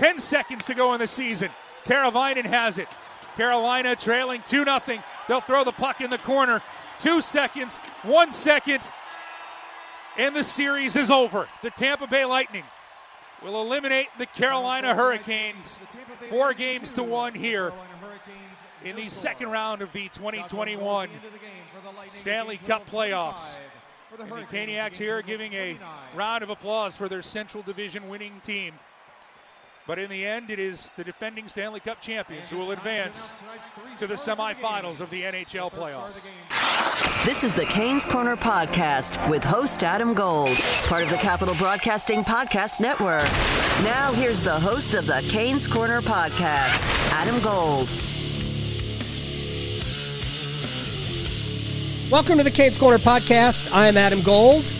10 seconds to go in the season. Teravainen has it. Carolina trailing 2 0. They'll throw the puck in the corner. Two seconds, one second, and the series is over. The Tampa Bay Lightning will eliminate the Carolina Hurricanes. Four games to one here in the second round of the 2021 Stanley Cup playoffs. And the Caniacs here giving a round of applause for their Central Division winning team. But in the end, it is the defending Stanley Cup champions who will advance to the semifinals of the NHL playoffs. This is the Canes Corner Podcast with host Adam Gold, part of the Capital Broadcasting Podcast Network. Now, here's the host of the Canes Corner Podcast, Adam Gold. Welcome to the Canes Corner podcast. I am Adam Gold.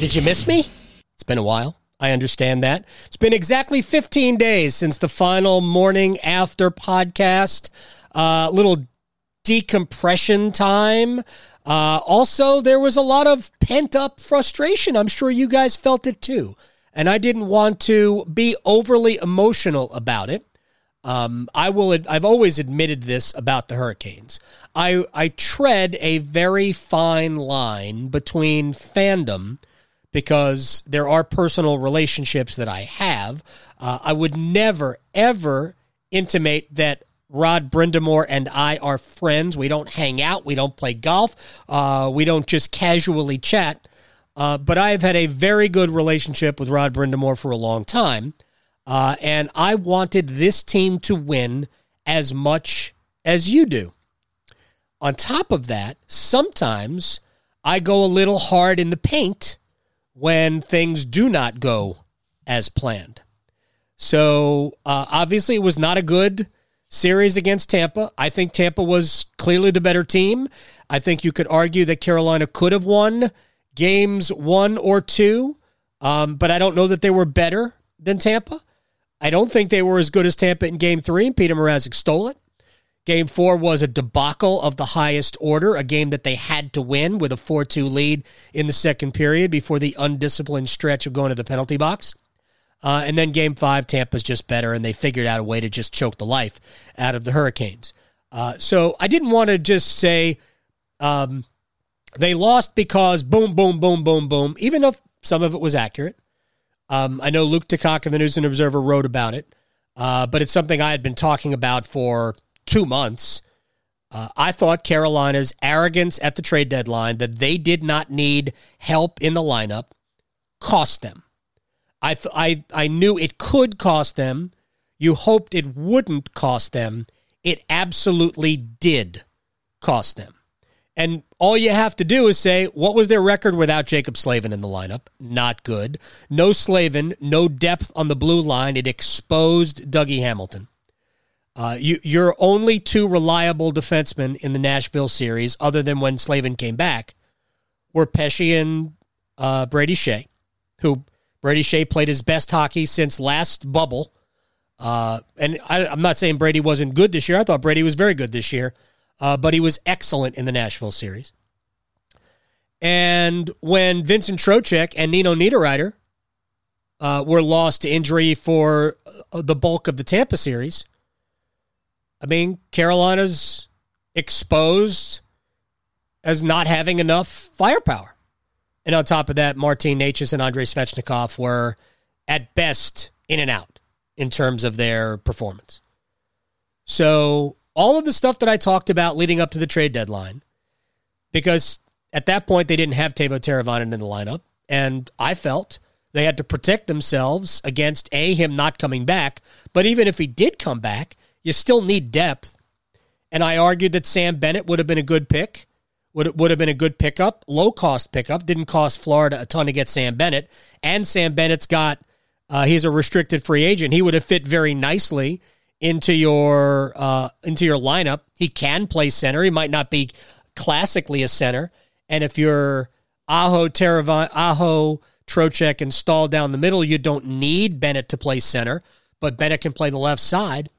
Did you miss me? It's been a while. I understand that. It's been exactly 15 days since the final morning after podcast. A uh, little decompression time. Uh, also, there was a lot of pent up frustration. I'm sure you guys felt it too. And I didn't want to be overly emotional about it. Um, I will. I've always admitted this about the Hurricanes. I I tread a very fine line between fandom because there are personal relationships that I have. Uh, I would never ever intimate that Rod Brind'Amour and I are friends. We don't hang out. We don't play golf. Uh, we don't just casually chat. Uh, but I have had a very good relationship with Rod Brind'Amour for a long time. Uh, and I wanted this team to win as much as you do. On top of that, sometimes I go a little hard in the paint when things do not go as planned. So uh, obviously, it was not a good series against Tampa. I think Tampa was clearly the better team. I think you could argue that Carolina could have won games one or two, um, but I don't know that they were better than Tampa. I don't think they were as good as Tampa in game three, and Peter Mrazek stole it. Game four was a debacle of the highest order, a game that they had to win with a 4 2 lead in the second period before the undisciplined stretch of going to the penalty box. Uh, and then game five, Tampa's just better, and they figured out a way to just choke the life out of the Hurricanes. Uh, so I didn't want to just say um, they lost because boom, boom, boom, boom, boom, even if some of it was accurate. Um, I know Luke DeCock of the News and Observer wrote about it, uh, but it's something I had been talking about for two months. Uh, I thought Carolina's arrogance at the trade deadline that they did not need help in the lineup cost them. I, th- I, I knew it could cost them. You hoped it wouldn't cost them. It absolutely did cost them. And all you have to do is say, what was their record without Jaccob Slavin in the lineup? Not good. No Slavin, no depth on the blue line. It exposed Dougie Hamilton. Uh, you, your only two reliable defensemen in the Nashville series, other than when Slavin came back, were Pesce and uh, Brady Skjei, who Brady Skjei played his best hockey since last bubble. Uh, and I, I'm not saying Brady wasn't good this year. I thought Brady was very good this year uh, but he was excellent in the Nashville series. And when Vincent Trocheck and Nino Niederreiter uh, were lost to injury for uh, the bulk of the Tampa series, I mean, Carolina's exposed as not having enough firepower. And on top of that, Martin Necas and Andrei Svechnikov were at best in and out in terms of their performance. So all of the stuff that I talked about leading up to the trade deadline, because at that point they didn't have Teuvo Teravainen in the lineup, and I felt they had to protect themselves against a him not coming back. But even if he did come back, you still need depth. And I argued that Sam Bennett would have been a good pick, would would have been a good pickup, low cost pickup. Didn't cost Florida a ton to get Sam Bennett, and Sam Bennett's got uh, he's a restricted free agent. He would have fit very nicely into your uh, into your lineup. He can play center. He might not be classically a center. And if you're Aho, Teravan, Aho, Trocheck, and down the middle, you don't need Bennett to play center, but Bennett can play the left side.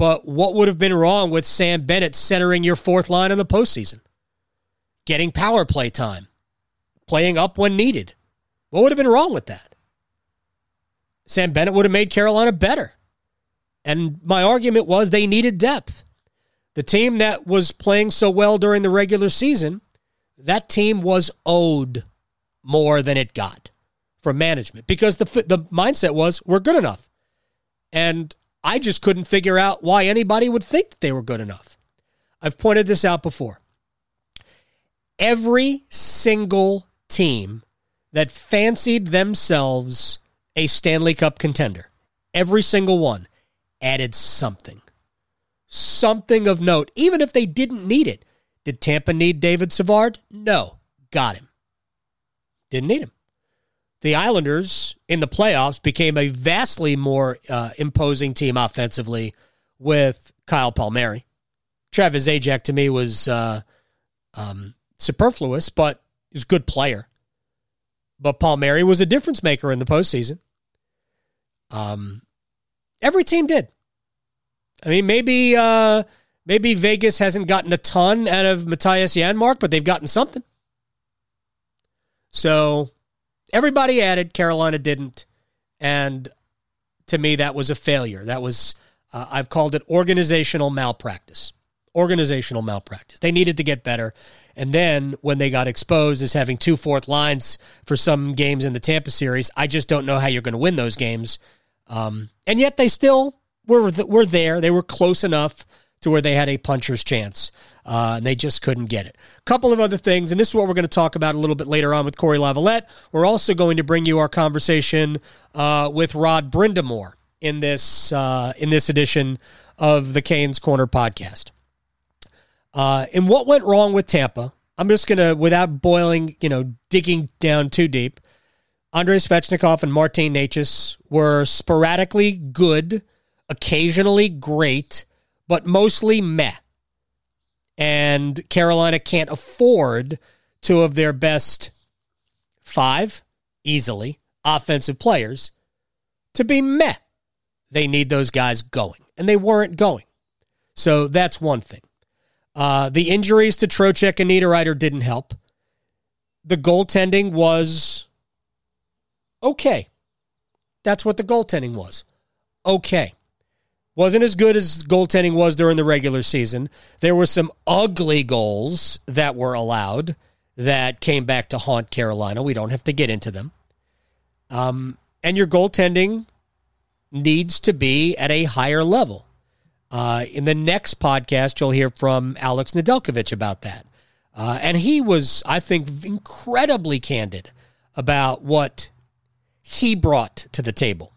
But what would have been wrong with Sam Bennett centering your fourth line in the postseason? Getting power play time, playing up when needed. What would have been wrong with that? Sam Bennett would have made Carolina better. And my argument was they needed depth. The team that was playing so well during the regular season, that team was owed more than it got from management because the the mindset was we're good enough. And I just couldn't figure out why anybody would think that they were good enough. I've pointed this out before. Every single team that fancied themselves a Stanley Cup contender, every single one added something. Something of note, even if they didn't need it. Did Tampa need David Savard? No. Got him. Didn't need him. The Islanders in the playoffs became a vastly more uh, imposing team offensively with Kyle Palmieri. Travis Zajac to me was uh, um, superfluous, but he's a good player. But Palmieri was a difference maker in the postseason. Um, every team did. I mean, maybe uh, maybe Vegas hasn't gotten a ton out of Mattias Janmark, but they've gotten something. So everybody added, Carolina didn't, and to me that was a failure. That was uh, I've called it organizational malpractice. Organizational malpractice. They needed to get better. And then when they got exposed as having two fourth lines for some games in the Tampa series, I just don't know how you're going to win those games. Um, and yet they still were were there. They were close enough to where they had a puncher's chance, uh, and they just couldn't get it. A couple of other things, and this is what we're going to talk about a little bit later on with Cory Lavalette. We're also going to bring you our conversation uh, with Rod Brind'Amour in this uh, in this edition of the Canes Corner podcast. Uh, and what went wrong with Tampa? I'm just going to, without boiling, you know, digging down too deep. Andrei Svechnikov and Martin Necas were sporadically good, occasionally great, but mostly meh. And Carolina can't afford two of their best five, easily, offensive players to be meh. They need those guys going, and they weren't going. So that's one thing. Uh, the injuries to Trocheck and Niederreiter didn't help. The goaltending was okay. That's what the goaltending was. Okay. Wasn't as good as goaltending was during the regular season. There were some ugly goals that were allowed that came back to haunt Carolina. We don't have to get into them. Um, and your goaltending needs to be at a higher level. Uh, in the next podcast, you'll hear from Alex Nedeljkovic about that. Uh, and he was, I think, incredibly candid about what he brought to the table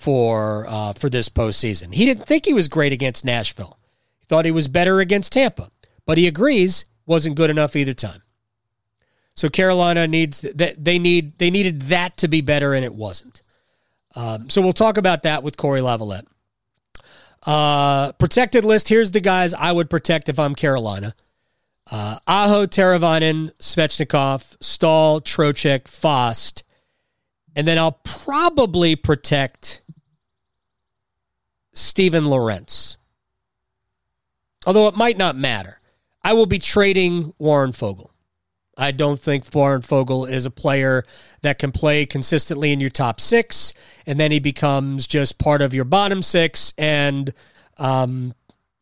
for uh, for this postseason. He didn't think he was great against Nashville. He thought he was better against Tampa, but he agrees wasn't good enough either time. So Carolina needs that they need they needed that to be better, and it wasn't. Um, so we'll talk about that with Cory Lavalette. Uh, protected list. Here's the guys I would protect if I'm Carolina. Uh, Aho, Teravainen, Svechnikov, Staal, Trocheck, Fast, and then I'll probably protect Steven Lorentz. Although it might not matter. I will be trading Warren Foegele. I don't think Warren Foegele is a player that can play consistently in your top six, and then he becomes just part of your bottom six. And um,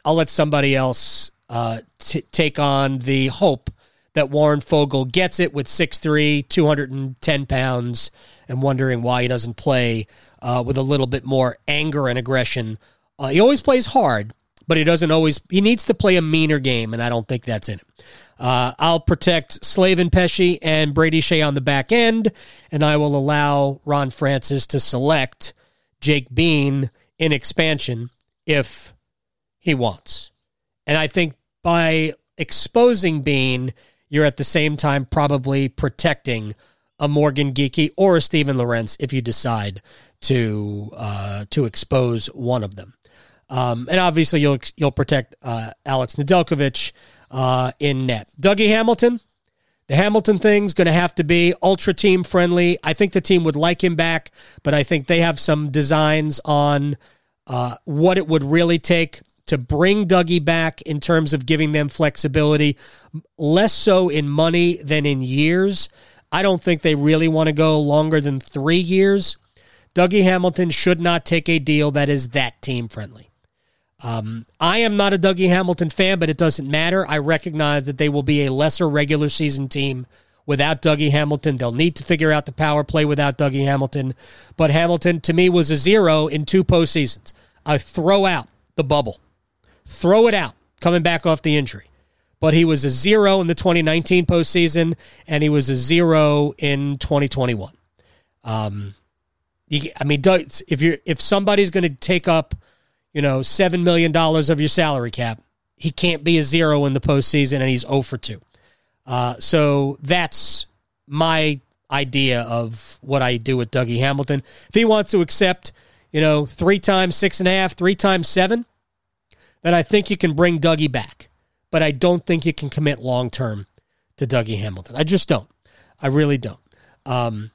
I'll let somebody else uh, t- take on the hope that Warren Foegele gets it with 6'3, 210 pounds, and wondering why he doesn't play uh, with a little bit more anger and aggression. Uh, he always plays hard, but he doesn't always. He needs to play a meaner game, and I don't think that's in him. Uh, I'll protect Slavin Pesce and Brady Skjei on the back end, and I will allow Ron Francis to select Jake Bean in expansion if he wants. And I think by exposing Bean, you're at the same time probably protecting a Morgan Geekie or a Steven Lorentz if you decide to uh, to expose one of them. Um, and obviously, you'll you'll protect uh, Alex Nedeljkovic uh, in net. Dougie Hamilton, the Hamilton thing's going to have to be ultra team friendly. I think the team would like him back, but I think they have some designs on uh, what it would really take to bring Dougie back in terms of giving them flexibility, less so in money than in years. I don't think they really want to go longer than three years. Dougie Hamilton should not take a deal that is that team friendly. Um, I am not a Dougie Hamilton fan, but it doesn't matter. I recognize that they will be a lesser regular season team without Dougie Hamilton. They'll need to figure out the power play without Dougie Hamilton. But Hamilton, to me, was a zero in two postseasons. I throw out the bubble, throw it out, coming back off the injury. But he was a zero in the 2019 postseason, and he was a zero in 2021. Um, you, I mean, if you're if somebody's going to take up you know, $7 million of your salary cap. He can't be a zero in the postseason, and he's 0 for 2. Uh, so that's my idea of what I do with Dougie Hamilton. If he wants to accept, you know, three times six and a half, three times seven, then I think you can bring Dougie back. But I don't think you can commit long term to Dougie Hamilton. I just don't. I really don't. Um,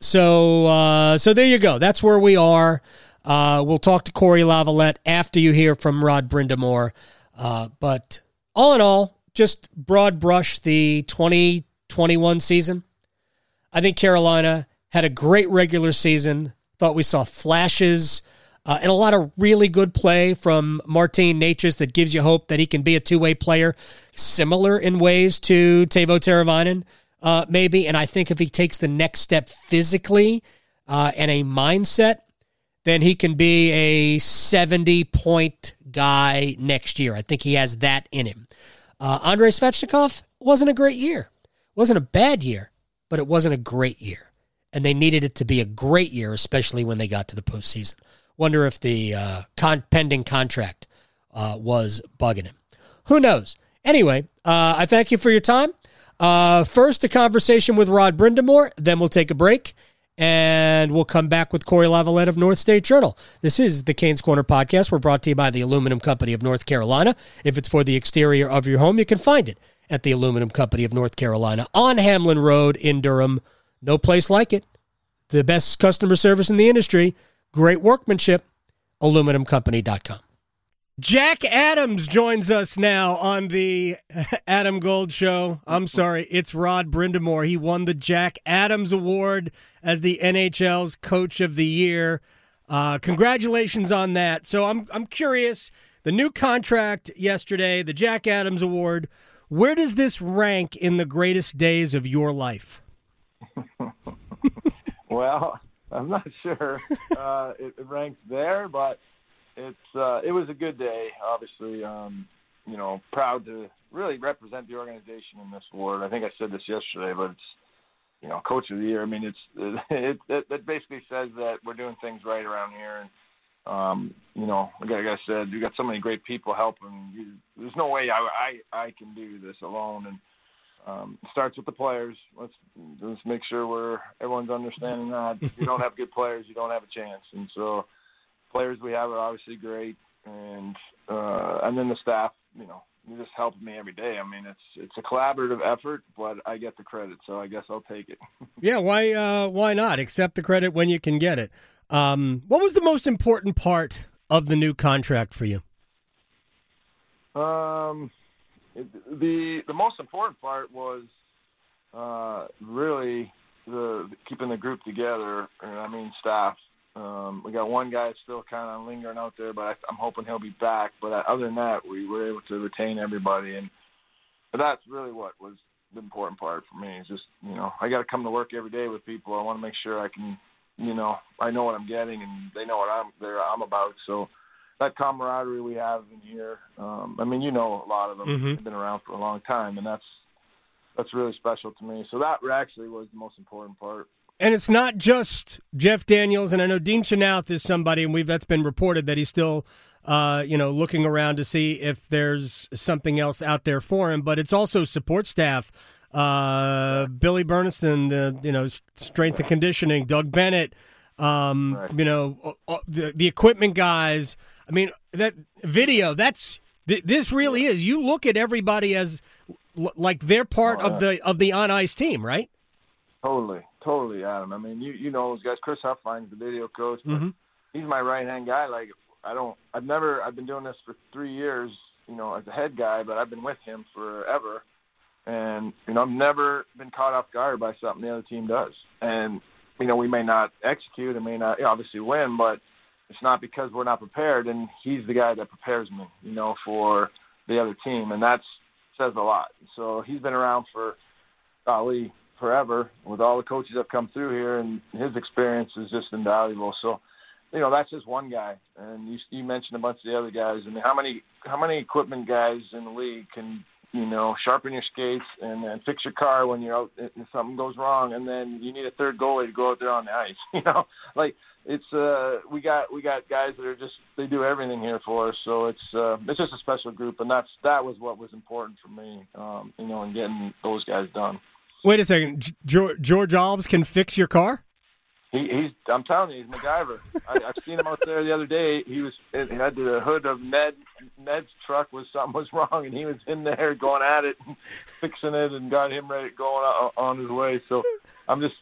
so uh, so there you go. That's where we are. Uh, we'll talk to Cory Lavalette after you hear from Rod Brind'Amour. Uh, but all in all, just broad brush the 2021 season. I think Carolina had a great regular season. Thought we saw flashes uh, and a lot of really good play from Martin Necas that gives you hope that he can be a two way player, similar in ways to Teuvo Teravainen, uh, maybe. And I think if he takes the next step physically uh, and a mindset, then he can be a 70 point guy next year. I think he has that in him. Uh, Andrei Svechnikov wasn't a great year. wasn't a bad year, but it wasn't a great year. And they needed it to be a great year, especially when they got to the postseason. Wonder if the uh, con- pending contract uh, was bugging him. Who knows? Anyway, uh, I thank you for your time. Uh, first, a conversation with Rod Brind'Amour. Then we'll take a break and we'll come back with Cory Lavalette of North State Journal. This is the Canes Corner podcast. We're brought to you by the Aluminum Company of North Carolina. If it's for the exterior of your home, you can find it at the Aluminum Company of North Carolina on Hamlin Road in Durham. No place like it. The best customer service in the industry, great workmanship, aluminumcompany.com. Jack Adams joins us now on the Adam Gold Show. I'm sorry, it's Rod Brind'Amour. He won the Jack Adams Award as the NHL's Coach of the Year. Uh, congratulations on that. So I'm I'm curious. The new contract yesterday, the Jack Adams Award. Where does this rank in the greatest days of your life? well, I'm not sure uh, it ranks there, but it's uh, it was a good day. Obviously, um, you know, proud to really represent the organization in this award. I think I said this yesterday, but it's you know, coach of the year. I mean, it's it, it, it basically says that we're doing things right around here, and um, you know, like I said, you got so many great people helping. You, there's no way I, I I can do this alone, and um, it starts with the players. Let's let's make sure we're everyone's understanding that if you don't have good players, you don't have a chance, and so players we have are obviously great, and uh, and then the staff, you know, you just help me every day. I mean, it's it's a collaborative effort, but I get the credit, so I guess I'll take it. yeah, why uh, why not accept the credit when you can get it? Um, what was the most important part of the new contract for you? Um, the the most important part was uh, really the keeping the group together. And I mean, staff um, we got one guy still kind of lingering out there, but I, I'm hoping he'll be back. But other than that, we were able to retain everybody, and but that's really what was the important part for me. Is just you know I got to come to work every day with people. I want to make sure I can, you know, I know what I'm getting, and they know what I'm there I'm about. So that camaraderie we have in here. Um, I mean, you know, a lot of them mm-hmm. have been around for a long time, and that's that's really special to me. So that actually was the most important part. And it's not just Jeff Daniels, and I know Dean Chenoweth is somebody, and we've that's been reported that he's still, uh, you know, looking around to see if there's something else out there for him. But it's also support staff, uh, Billy Berniston, the you know strength and conditioning, Doug Bennett, um, right. you know, the, the equipment guys. I mean, that video. That's this really is. You look at everybody as like they're part oh, of the of the on ice team, right? Totally, totally, Adam. I mean, you you know those guys. Chris Huffine's the video coach, but mm-hmm. he's my right hand guy. Like I don't, I've never, I've been doing this for three years, you know, as a head guy, but I've been with him forever, and you know, I've never been caught off guard by something the other team does. And you know, we may not execute and may not obviously win, but it's not because we're not prepared. And he's the guy that prepares me, you know, for the other team, and that says a lot. So he's been around for, golly, forever with all the coaches that have come through here, and his experience is just invaluable. So, you know, that's just one guy. And you, you mentioned a bunch of the other guys. I mean, how many how many equipment guys in the league can you know, sharpen your skates and then fix your car when you're out and something goes wrong and then you need a third goalie to go out there on the ice. You know, like it's uh we got we got guys that are just they do everything here for us. So it's uh it's just a special group and that's that was what was important for me, um, you know, in getting those guys done. Wait a second. George, George Alves can fix your car? He, he's. I'm telling you, he's MacGyver. I, I've seen him out there the other day. He was. He had the hood of Ned. Ned's truck was something was wrong, and he was in there going at it, and fixing it, and got him ready going on, on his way. So I'm just.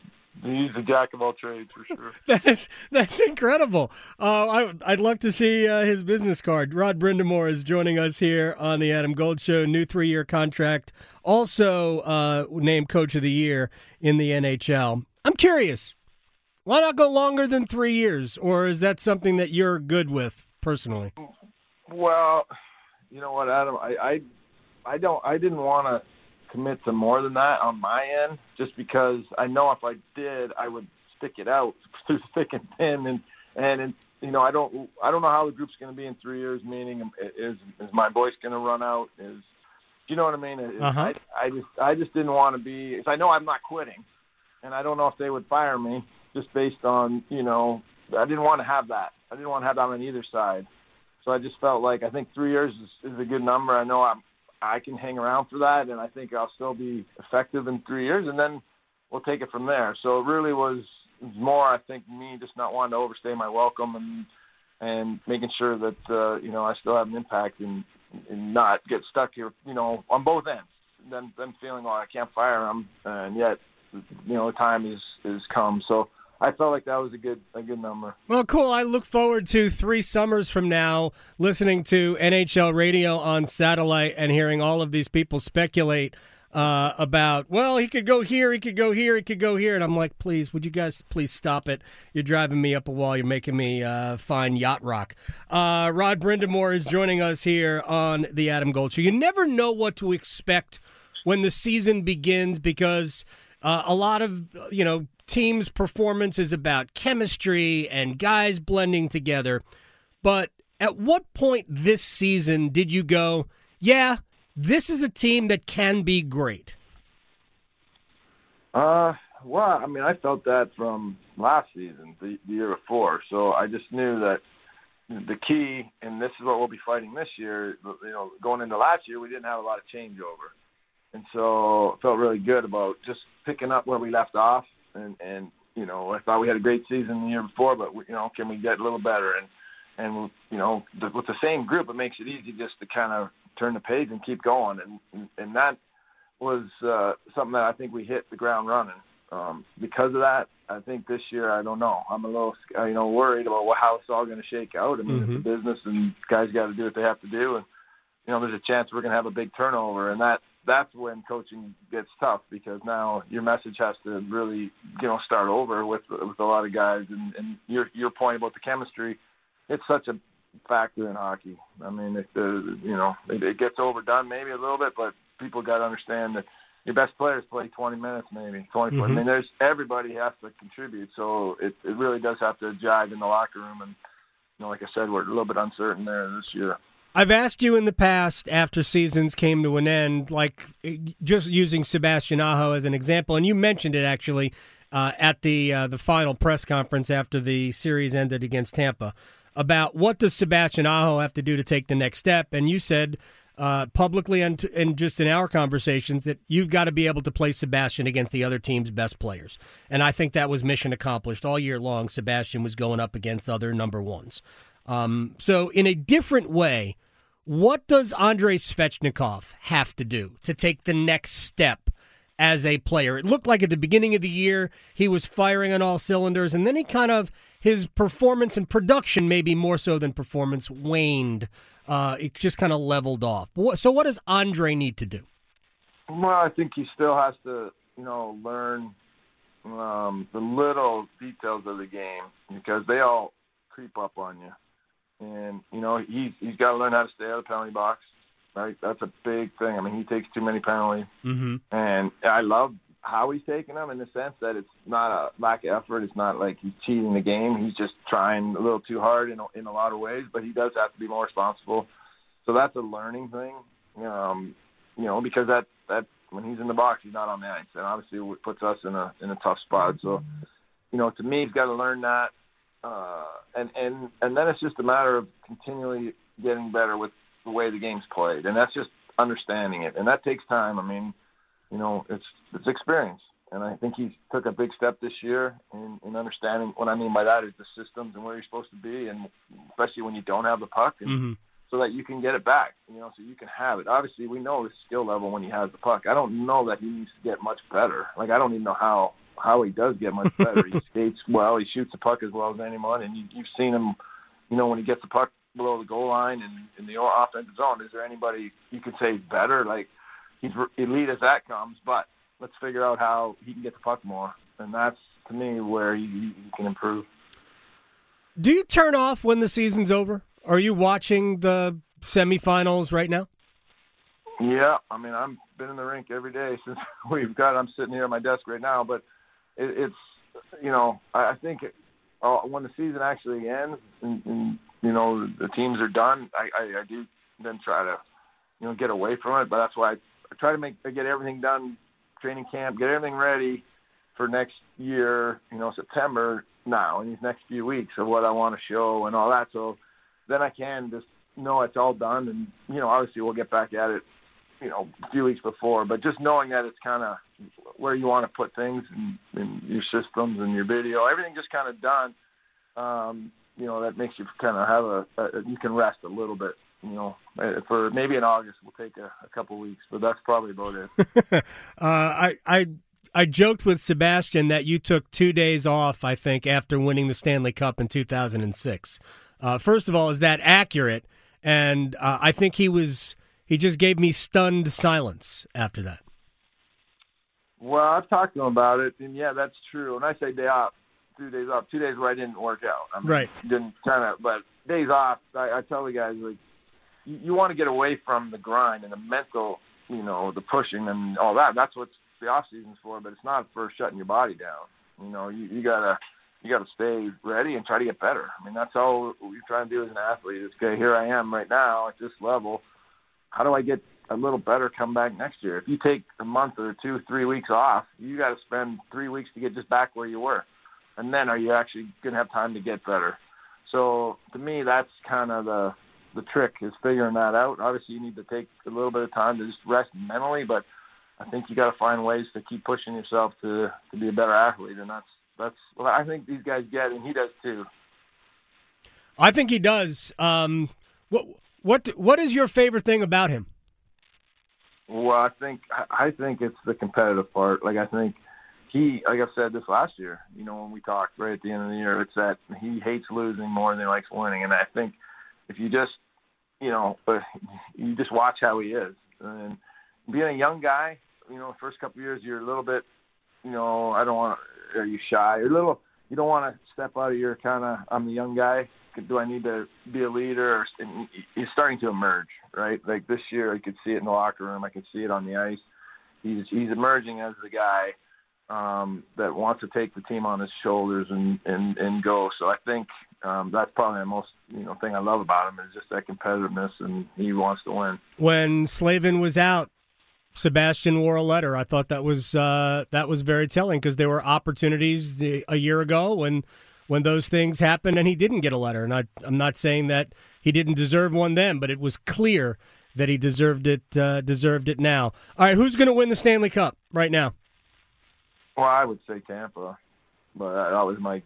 He's a jack of all trades for sure. that is that's incredible. Uh, I, I'd love to see uh, his business card. Rod Brind'Amour is joining us here on the Adam Gold Show. New three-year contract, also uh, named Coach of the Year in the NHL. I'm curious why not go longer than three years, or is that something that you're good with personally? Well, you know what, Adam, I I, I don't I didn't want to commit to more than that on my end, just because I know if I did, I would stick it out through thick and thin, and and, and you know I don't I don't know how the group's going to be in three years. Meaning, is is my voice going to run out? Is do you know what I mean? Uh-huh. I, I just I just didn't want to be. I know I'm not quitting, and I don't know if they would fire me just based on you know I didn't want to have that. I didn't want to have that on either side. So I just felt like I think three years is, is a good number. I know I'm I can hang around for that, and I think I'll still be effective in three years, and then we'll take it from there. So it really was more, I think, me just not wanting to overstay my welcome and and making sure that uh, you know I still have an impact and and not get stuck here, you know, on both ends. Then then feeling oh, I can't fire them, and yet you know the time is is come. So I felt like that was a good a good number. Well, cool. I look forward to three summers from now listening to NHL radio on satellite and hearing all of these people speculate uh, about, well, he could go here, he could go here, he could go here. And I'm like, please, would you guys please stop it? You're driving me up a wall. You're making me uh, find yacht rock. Uh, Rod Brind'Amour is joining us here on the Adam Gold Show. You never know what to expect when the season begins because uh, a lot of, you know, team's performance is about chemistry and guys blending together. But at what point this season did you go, yeah, this is a team that can be great? Uh, well, I mean, I felt that from last season, the, the year before. So I just knew that the key, and this is what we'll be fighting this year. You know, going into last year, we didn't have a lot of changeover, and so I felt really good about just picking up where we left off and and you know I thought we had a great season the year before, but we, you know can we get a little better? And and you know the, with the same group, it makes it easy just to kind of turn the page and keep going. And and that was uh, something that I think we hit the ground running. Um, because of that, I think this year I don't know. I'm a little you know worried about how it's all going to shake out. I mean, mm-hmm. it's a business, and guys got to do what they have to do, and you know there's a chance we're going to have a big turnover, and that that's when coaching gets tough because now your message has to really you know start over with with a lot of guys. And and your your point about the chemistry it's such a factor in hockey. I mean it the you know it, it gets overdone maybe a little bit but people got to understand that your best players play 20 minutes maybe 20 mm-hmm. I mean there's everybody has to contribute. So it it really does have to jive in the locker room. And you know like I said we're a little bit uncertain there this year I've asked you in the past after seasons came to an end, like just using Sebastian Aho as an example, and you mentioned it actually uh, at the uh, the final press conference after the series ended against Tampa about what does Sebastian Aho have to do to take the next step, and you said uh, publicly and, and just in our conversations that you've got to be able to play Sebastian against the other team's best players, and I think that was mission accomplished all year long. Sebastian was going up against other number ones. Um, so in a different way what does Andrei Svechnikov have to do to take the next step as a player? It looked like at the beginning of the year he was firing on all cylinders, and then he kind of his performance and production, maybe more so than performance, waned. Uh, it just kind of leveled off. So, what does Andre need to do? Well, I think he still has to, you know, learn um, the little details of the game because they all creep up on you. And you know he's he's got to learn how to stay out of the penalty box. Right, that's a big thing. I mean, he takes too many penalties, mm-hmm. and I love how he's taking them in the sense that it's not a lack of effort. It's not like he's cheating the game. He's just trying a little too hard in a, in a lot of ways, but he does have to be more responsible. So that's a learning thing, um, you know, because that that when he's in the box, he's not on the ice, and obviously it puts us in a in a tough spot. So, you know, to me, he's got to learn that, uh, and and and then it's just a matter of continually getting better with the way the game's played, and that's just understanding it, and that takes time. I mean, you know, it's it's experience, and I think he took a big step this year in, in understanding. What I mean by that is the systems and where you're supposed to be, and especially when you don't have the puck. And, Mm-hmm. so that you can get it back, you know, so you can have it. Obviously, we know his skill level when he has the puck. I don't know that he needs to get much better. Like I don't even know how how he does get much better. he skates well, he shoots the puck as well as anyone, and you, you've seen him, you know, when he gets the puck below the goal line and in the offensive zone. Is there anybody you could say better? Like he's elite as that comes, but let's figure out how he can get the puck more, and that's to me where he, he can improve. Do you turn off when the season's over? Are you watching the semifinals right now? Yeah, I mean, I've been in the rink every day since we've got. I'm sitting here at my desk right now, but it, it's, you know, I, I think uh, when the season actually ends and, and you know the teams are done, I, I, I do then try to, you know, get away from it. But that's why I, I try to make I get everything done, training camp, get everything ready for next year. You know, September now in these next few weeks of what I want to show and all that. So then I can just know it's all done, and you know, obviously we'll get back at it, you know, a few weeks before. But just knowing that it's kind of where you want to put things in, in your systems and your video, everything just kind of done. Um, you know, that makes you kind of have a, a you can rest a little bit. You know, for maybe in August we'll take a, a couple weeks, but that's probably about it. uh, I I I joked with Sebastian that you took two days off. I think after winning the Stanley Cup in 2006. Uh, first of all, is that accurate? And uh, I think he was he just gave me stunned silence after that. Well, I've talked to him about it, and yeah, that's true. When I say day off, two days off, two days where I didn't work out. I mean, Right. Didn't kind of, but days off. I, I tell the guys like, you, you want to get away from the grind and the mental, you know, the pushing and all that. That's what the off season's for. But it's not for shutting your body down. You know, you, you gotta you gotta stay ready and try to get better. I mean, that's all we try to do as an athlete. Is okay, here I am right now at this level. How do I get a little better come back next year? If you take a month or two, three weeks off, you got to spend three weeks to get just back where you were, and then are you actually gonna have time to get better? So to me, that's kind of the the trick is figuring that out. Obviously, you need to take a little bit of time to just rest mentally, but I think you got to find ways to keep pushing yourself to to be a better athlete, and that's that's what I think these guys get, and he does too. I think he does. Um, what what what is your favorite thing about him? Well, I think I think it's the competitive part. Like I think he, like I said this last year, you know, when we talked right at the end of the year, it's that he hates losing more than he likes winning, and I think if you just, you know, you just watch how he is, and being a young guy, you know, first couple of years you're a little bit, you know, I don't want, are you shy? You're a little, you don't want to step out of your kind of, I'm the young guy. Do I need to be a leader? And he's starting to emerge, right? Like this year, I could see it in the locker room. I could see it on the ice. He's he's emerging as the guy um, that wants to take the team on his shoulders and and and go. So I think um, that's probably the most you know thing I love about him is just that competitiveness, and he wants to win. When Slavin was out, Sebastian wore a letter. I thought that was uh, that was very telling because there were opportunities a year ago when when those things happened and he didn't get a letter. And I, I'm not saying that he didn't deserve one then, but it was clear that he deserved it uh, deserved it now. All right, who's going to win the Stanley Cup right now? Well, I would say Tampa, but that was my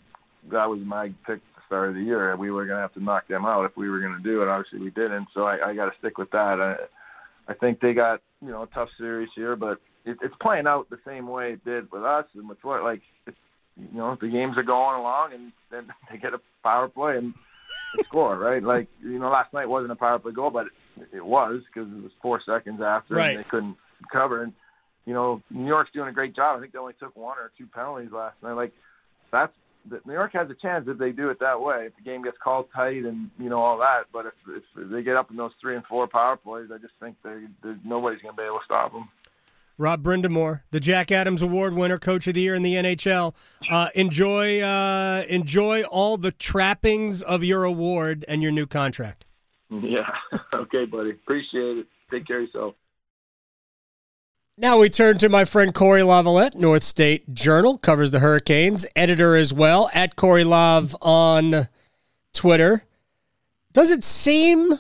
that was my pick at the start of the year. We were going to have to knock them out if we were going to do it. Obviously, we didn't, so I, I got to stick with that. I, I think they got you know a tough series here, but it, it's playing out the same way it did with us and with what like it's, you know the games are going along and then they get a power play and they score right. Like you know last night wasn't a power play goal, but it, it was because it was four seconds after Right. and they couldn't cover. And you know, New York's doing a great job. I think they only took one or two penalties last night. Like that's New York has a chance if they do it that way. If the game gets called tight and you know all that, but if, if they get up in those three and four power plays, I just think they, nobody's going to be able to stop them. Rob Brind'Amour, the Jack Adams Award winner, Coach of the Year in the NHL. Uh, enjoy, uh, enjoy all the trappings of your award and your new contract. Yeah. okay, buddy. Appreciate it. Take care of yourself. Now we turn to my friend Cory Lavalette, North State Journal, covers the Hurricanes, editor as well, at Cory Lav on Twitter. Does it seem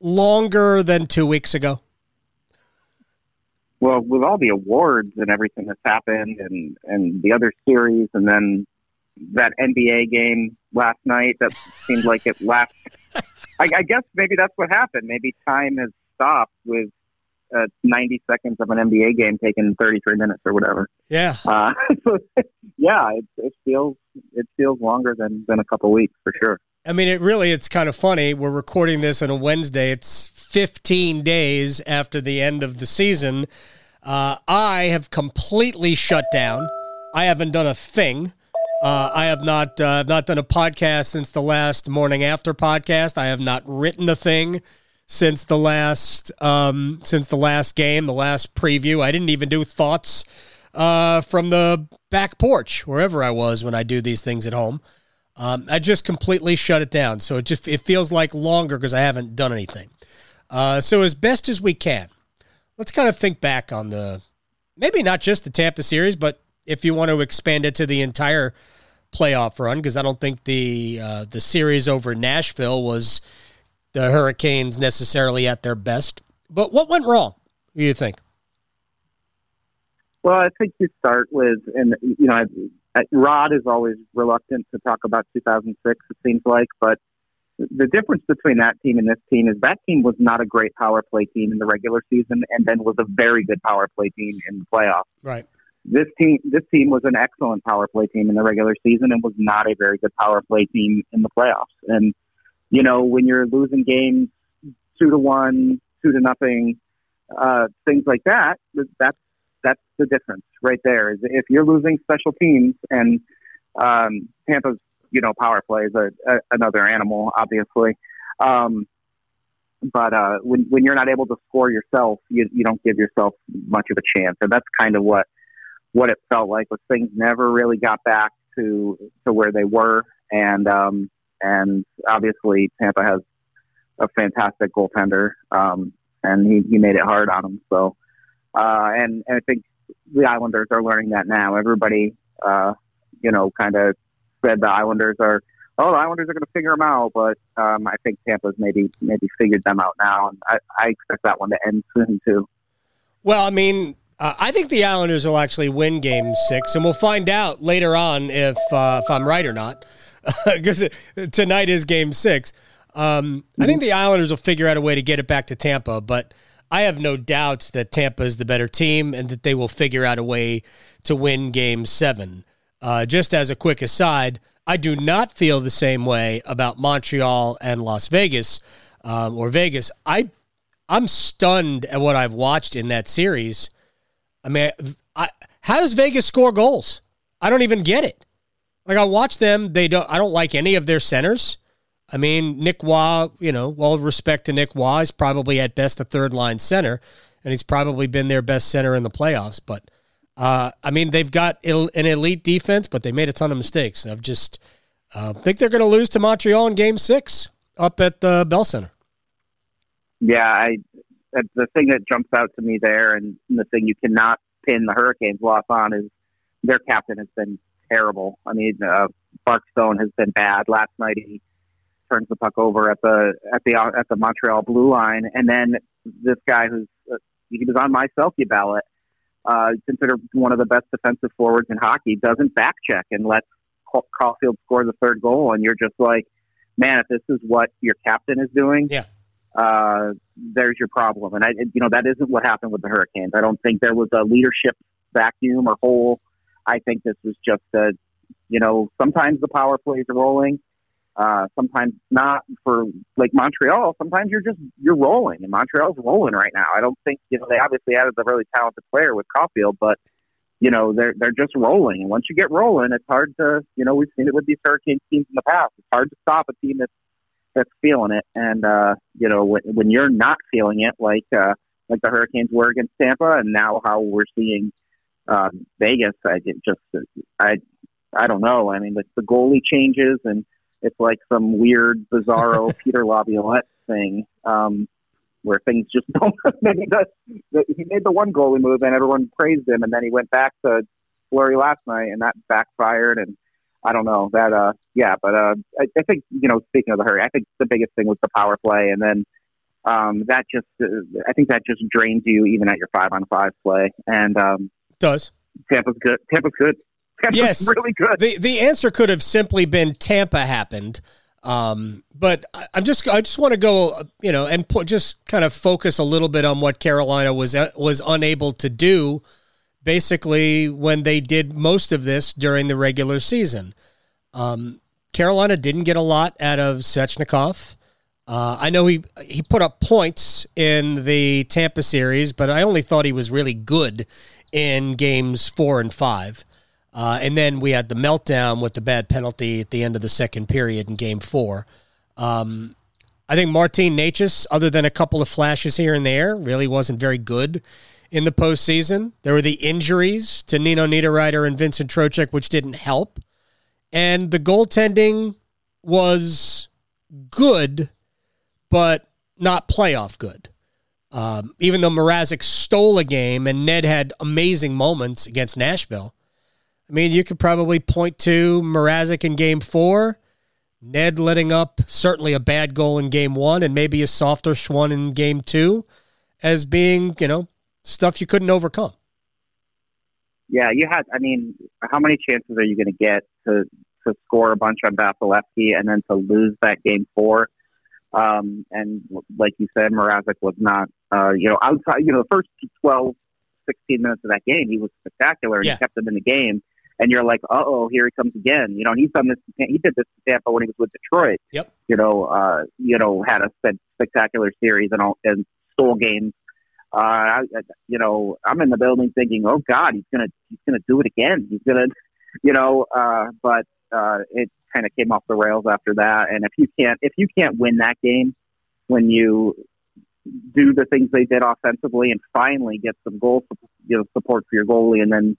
longer than two weeks ago? Well, with all the awards and everything that's happened and, and the other series and then that NBA game last night that seemed like it left. I, I guess maybe that's what happened. Maybe time has stopped with uh, 90 seconds of an NBA game taking 33 minutes or whatever. Yeah. Uh, so, yeah, it, it feels it feels longer than than a couple weeks for sure. I mean, it really it's kind of funny. We're recording this on a Wednesday. It's 15 days after the end of the season. Uh, I have completely shut down. I haven't done a thing. Uh, I have not uh, not done a podcast since the last morning after podcast. I have not written a thing since the last um, since the last game, the last preview. I didn't even do thoughts uh, from the back porch wherever I was when I do these things at home. Um, I just completely shut it down, so it just it feels like longer because I haven't done anything. Uh, so as best as we can, let's kind of think back on the maybe not just the Tampa series, but if you want to expand it to the entire playoff run, because I don't think the uh, the series over Nashville was the Hurricanes necessarily at their best. But what went wrong? Do you think? Well, I think you start with, and you know, Rod is always reluctant to talk about 2006. It seems like, but the difference between that team and this team is that team was not a great power play team in the regular season, and then was a very good power play team in the playoffs. Right. This team, this team was an excellent power play team in the regular season, and was not a very good power play team in the playoffs. And you know, when you're losing games two to one, two to nothing, uh, things like that, that's that's the difference right there. Is if you're losing special teams and um, Tampa's you know power play is a, a, another animal, obviously. Um, but uh, when when you're not able to score yourself, you you don't give yourself much of a chance, and that's kind of what what it felt like. Was things never really got back to to where they were, and um, and obviously Tampa has a fantastic goaltender, um, and he, he made it hard on them. So, uh, and, and I think the Islanders are learning that now. Everybody, uh, you know, kind of said the Islanders are, oh, the Islanders are going to figure them out, but um, I think Tampa's maybe maybe figured them out now, and I, I expect that one to end soon too. Well, I mean, uh, I think the Islanders will actually win Game Six, and we'll find out later on if uh, if I'm right or not because tonight is game six. Um, I think the Islanders will figure out a way to get it back to Tampa, but I have no doubts that Tampa is the better team and that they will figure out a way to win game seven. Uh, just as a quick aside, I do not feel the same way about Montreal and Las Vegas um, or Vegas. I I'm stunned at what I've watched in that series. I mean, I, how does Vegas score goals? I don't even get it. Like I watch them, they don't. I don't like any of their centers. I mean, Nick Waugh, you know, all respect to Nick Waugh, is probably at best a third line center, and he's probably been their best center in the playoffs. But uh, I mean, they've got an elite defense, but they made a ton of mistakes. I've just uh, think they're going to lose to Montreal in Game Six up at the Bell Center. Yeah, I the thing that jumps out to me there, and the thing you cannot pin the Hurricanes loss on is their captain has been terrible. I mean, uh, Mark Stone has been bad. Last night he turns the puck over at the at the at the Montreal blue line, and then this guy who's uh, he was on my Selke ballot, uh, considered one of the best defensive forwards in hockey, doesn't back check and lets Caufield score the third goal, and you're just like, man, if this is what your captain is doing, yeah. Uh, there's your problem. And I, you know, that isn't what happened with the Hurricanes. I don't think there was a leadership vacuum or hole I think this was just a, you know, sometimes the power plays are rolling, Uh, sometimes not for like Montreal. Sometimes you're just you're rolling, and Montreal's rolling right now. I don't think you know they obviously added a really talented player with Caufield, but you know they're they're just rolling. And once you get rolling, it's hard to you know we've seen it with these Hurricane teams in the past. It's hard to stop a team that's that's feeling it. And uh, you know when, when you're not feeling it, like uh, like the Hurricanes were against Tampa, and now how we're seeing uh, Vegas, I just I I don't know. I mean the, the goalie changes and it's like some weird, bizarro Peter Laviolette thing um, where things just don't. the, the, he made the one goalie move and everyone praised him, and then he went back to Fleury last night and that backfired. And I don't know that. uh Yeah, but uh I, I think you know, speaking of the hurry, I think the biggest thing was the power play, and then um, that just uh, I think that just drains you even at your five on five play. And um, does Tampa's good. Tampa's good. Tampa's yes, really good. The the answer could have simply been Tampa happened. Um, but I, I'm just I just want to go you know and put, just kind of focus a little bit on what Carolina was uh, was unable to do basically when they did most of this during the regular season. Um, Carolina didn't get a lot out of Svechnikov. Uh, I know he he put up points in the Tampa series, but I only thought he was really good in games four and five. Uh, and then we had the meltdown with the bad penalty at the end of the second period in game four. Um, I think Martin Necas, other than a couple of flashes here and there, really wasn't very good in the postseason. There were the injuries to Nino Niederreiter and Vincent Trocheck, which didn't help. And the goaltending was good, but not playoff good. Um, even though Mrazek stole a game and Ned had amazing moments against Nashville, I mean, you could probably point to Mrazek in game four, Ned letting up certainly a bad goal in game one and maybe a softer one in game two as being, you know, stuff you couldn't overcome. Yeah, you had. I mean, how many chances are you going to get to to score a bunch on Vasilevskiy and then to lose that game four? Um, and like you said, Mrazek was not, uh, you know, outside, you know, the first 12, 16 minutes of that game, he was spectacular and Yeah. he kept them in the game. And you're like, uh oh, here he comes again. You know, he's done this. He did this to Tampa when he was with Detroit. Yep. You know, uh, you know, had a spectacular series and all and stole games. Uh, I, you know, I'm in the building thinking, oh God, he's gonna he's gonna do it again. He's gonna, you know, uh, but uh, it kind of came off the rails after that. And if you can't if you can't win that game when you do the things they did offensively and finally get some goal you know support for your goalie and then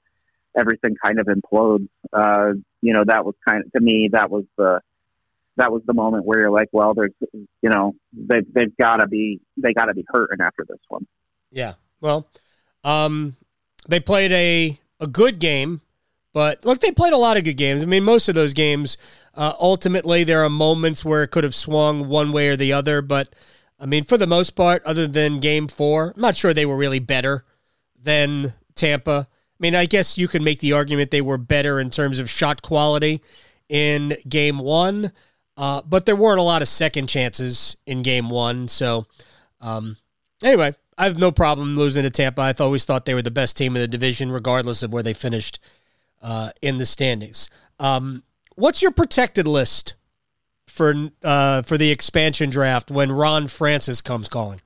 everything kind of implodes uh you know that was kind of to me that was the that was the moment where you're like well there's you know they they've got to be they got to be hurting after this one Yeah. Well, um, they played a a good game, but look, they played a lot of good games. I mean, most of those games, uh, ultimately, there are moments where it could have swung one way or the other. But I mean, for the most part, other than Game Four, I'm not sure they were really better than Tampa. I mean, I guess you could make the argument they were better in terms of shot quality in Game One, uh, but there weren't a lot of second chances in Game One. So, um, anyway, I have no problem losing to Tampa. I've always thought they were the best team in the division, regardless of where they finished uh, in the standings. Um, what's your protected list for uh, for the expansion draft when Ron Francis comes calling?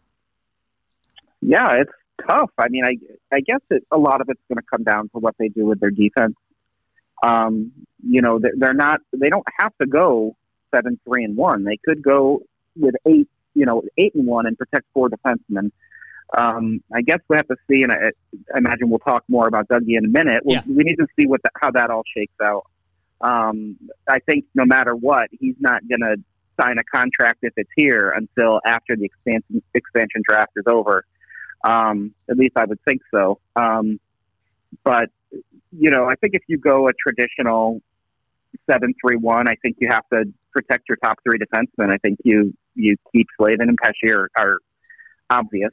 yeah it's tough i mean i i guess it, a lot of it's going to come down to what they do with their defense um you know they're, they're not they don't have to go seven three and one they could go with eight you know eight and one and protect four defensemen um, I guess we have to see, and I, I imagine we'll talk more about Dougie in a minute. We'll, Yeah. We need to see what the, how that all shakes out. Um, I think no matter what, he's not going to sign a contract if it's here until after the expansion expansion draft is over. Um, at least I would think so. Um, but you know, I think if you go a traditional seven three one, I think you have to protect your top three defensemen. I think you you keep Slavin and Pesce are, are obvious,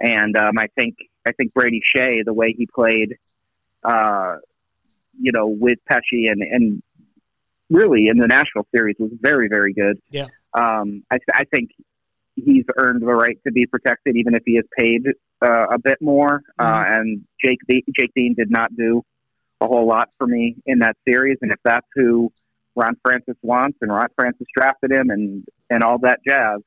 and um, I think I think Brady Skjei, the way he played, uh, you know, with Pesce and and really in the Nashville series was very very good. Yeah. Um, I, I think he's earned the right to be protected, even if he is paid uh, a bit more. Uh, and Jake De- Jake Bean did not do a whole lot for me in that series. And if that's who Ron Francis wants and Ron Francis drafted him and and all that jazz,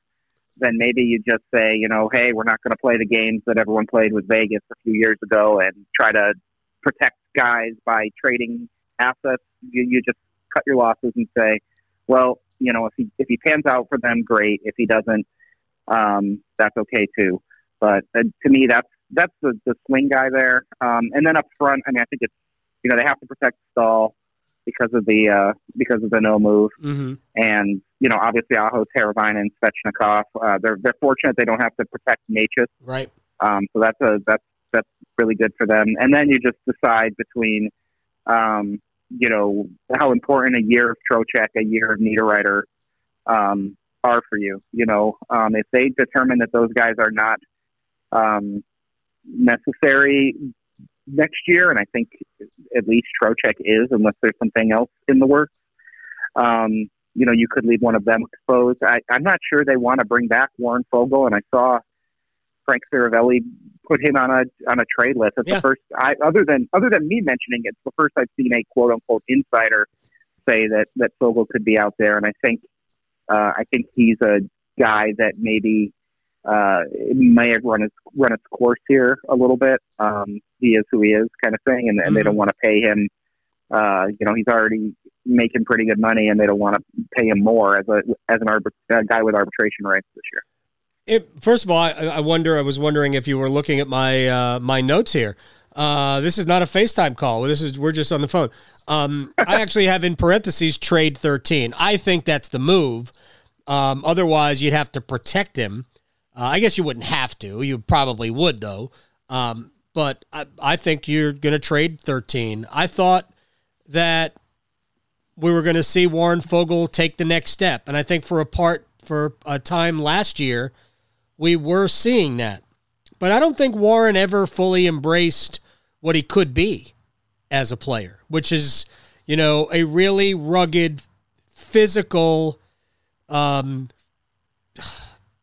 then maybe you just say, you know, hey, we're not going to play the games that everyone played with Vegas a few years ago and try to protect guys by trading assets. You, you just cut your losses and say, well, you know, if he if he pans out for them, great. If he doesn't, um, that's okay too. But uh, to me, that's that's the, the swing guy there. Um, and then up front, I mean, I think it's you know they have to protect Staal because of the uh, because of the no move, Mm-hmm. and you know obviously Aho, Teravainen, and Svechnikov. Uh, they're they're fortunate they don't have to protect Necas, Right. um, so that's a that's that's really good for them. And then you just decide between, um, you know, how important a year of Trocheck, a year of Niederreiter um, are for you. You know, um, if they determine that those guys are not um, necessary next year, and I think at least Trocheck is, unless there's something else in the works. Um, you know, you could leave one of them exposed. I, I'm not sure they want to bring back Warren Foegele, and I saw Frank Seravalli put him on a on a trade list. It's Yeah. the first, I, other than other than me mentioning it, it's the first I've seen a quote unquote insider say that that Foegele could be out there, and I think uh, I think he's a guy that maybe uh, may have run its run its course here a little bit. Um, he is who he is, kind of thing, and, and they don't want to pay him. Uh, you know, he's already making pretty good money, and they don't want to pay him more as a as an arbit- a guy with arbitration rights this year. It, first of all, I, I wonder. I was wondering if you were looking at my uh, my notes here. Uh, this is not a FaceTime call. This is we're just on the phone. Um, I actually have in parentheses trade thirteen. I think that's the move. Um, otherwise, you'd have to protect him. Uh, I guess you wouldn't have to. You probably would though. Um, but I, I think you're going to trade thirteen. I thought that we were going to see Warren Foegele take the next step, and I think for a part for a time last year we were seeing that. But I don't think Warren ever fully embraced what he could be as a player, which is, you know, a really rugged, physical, um,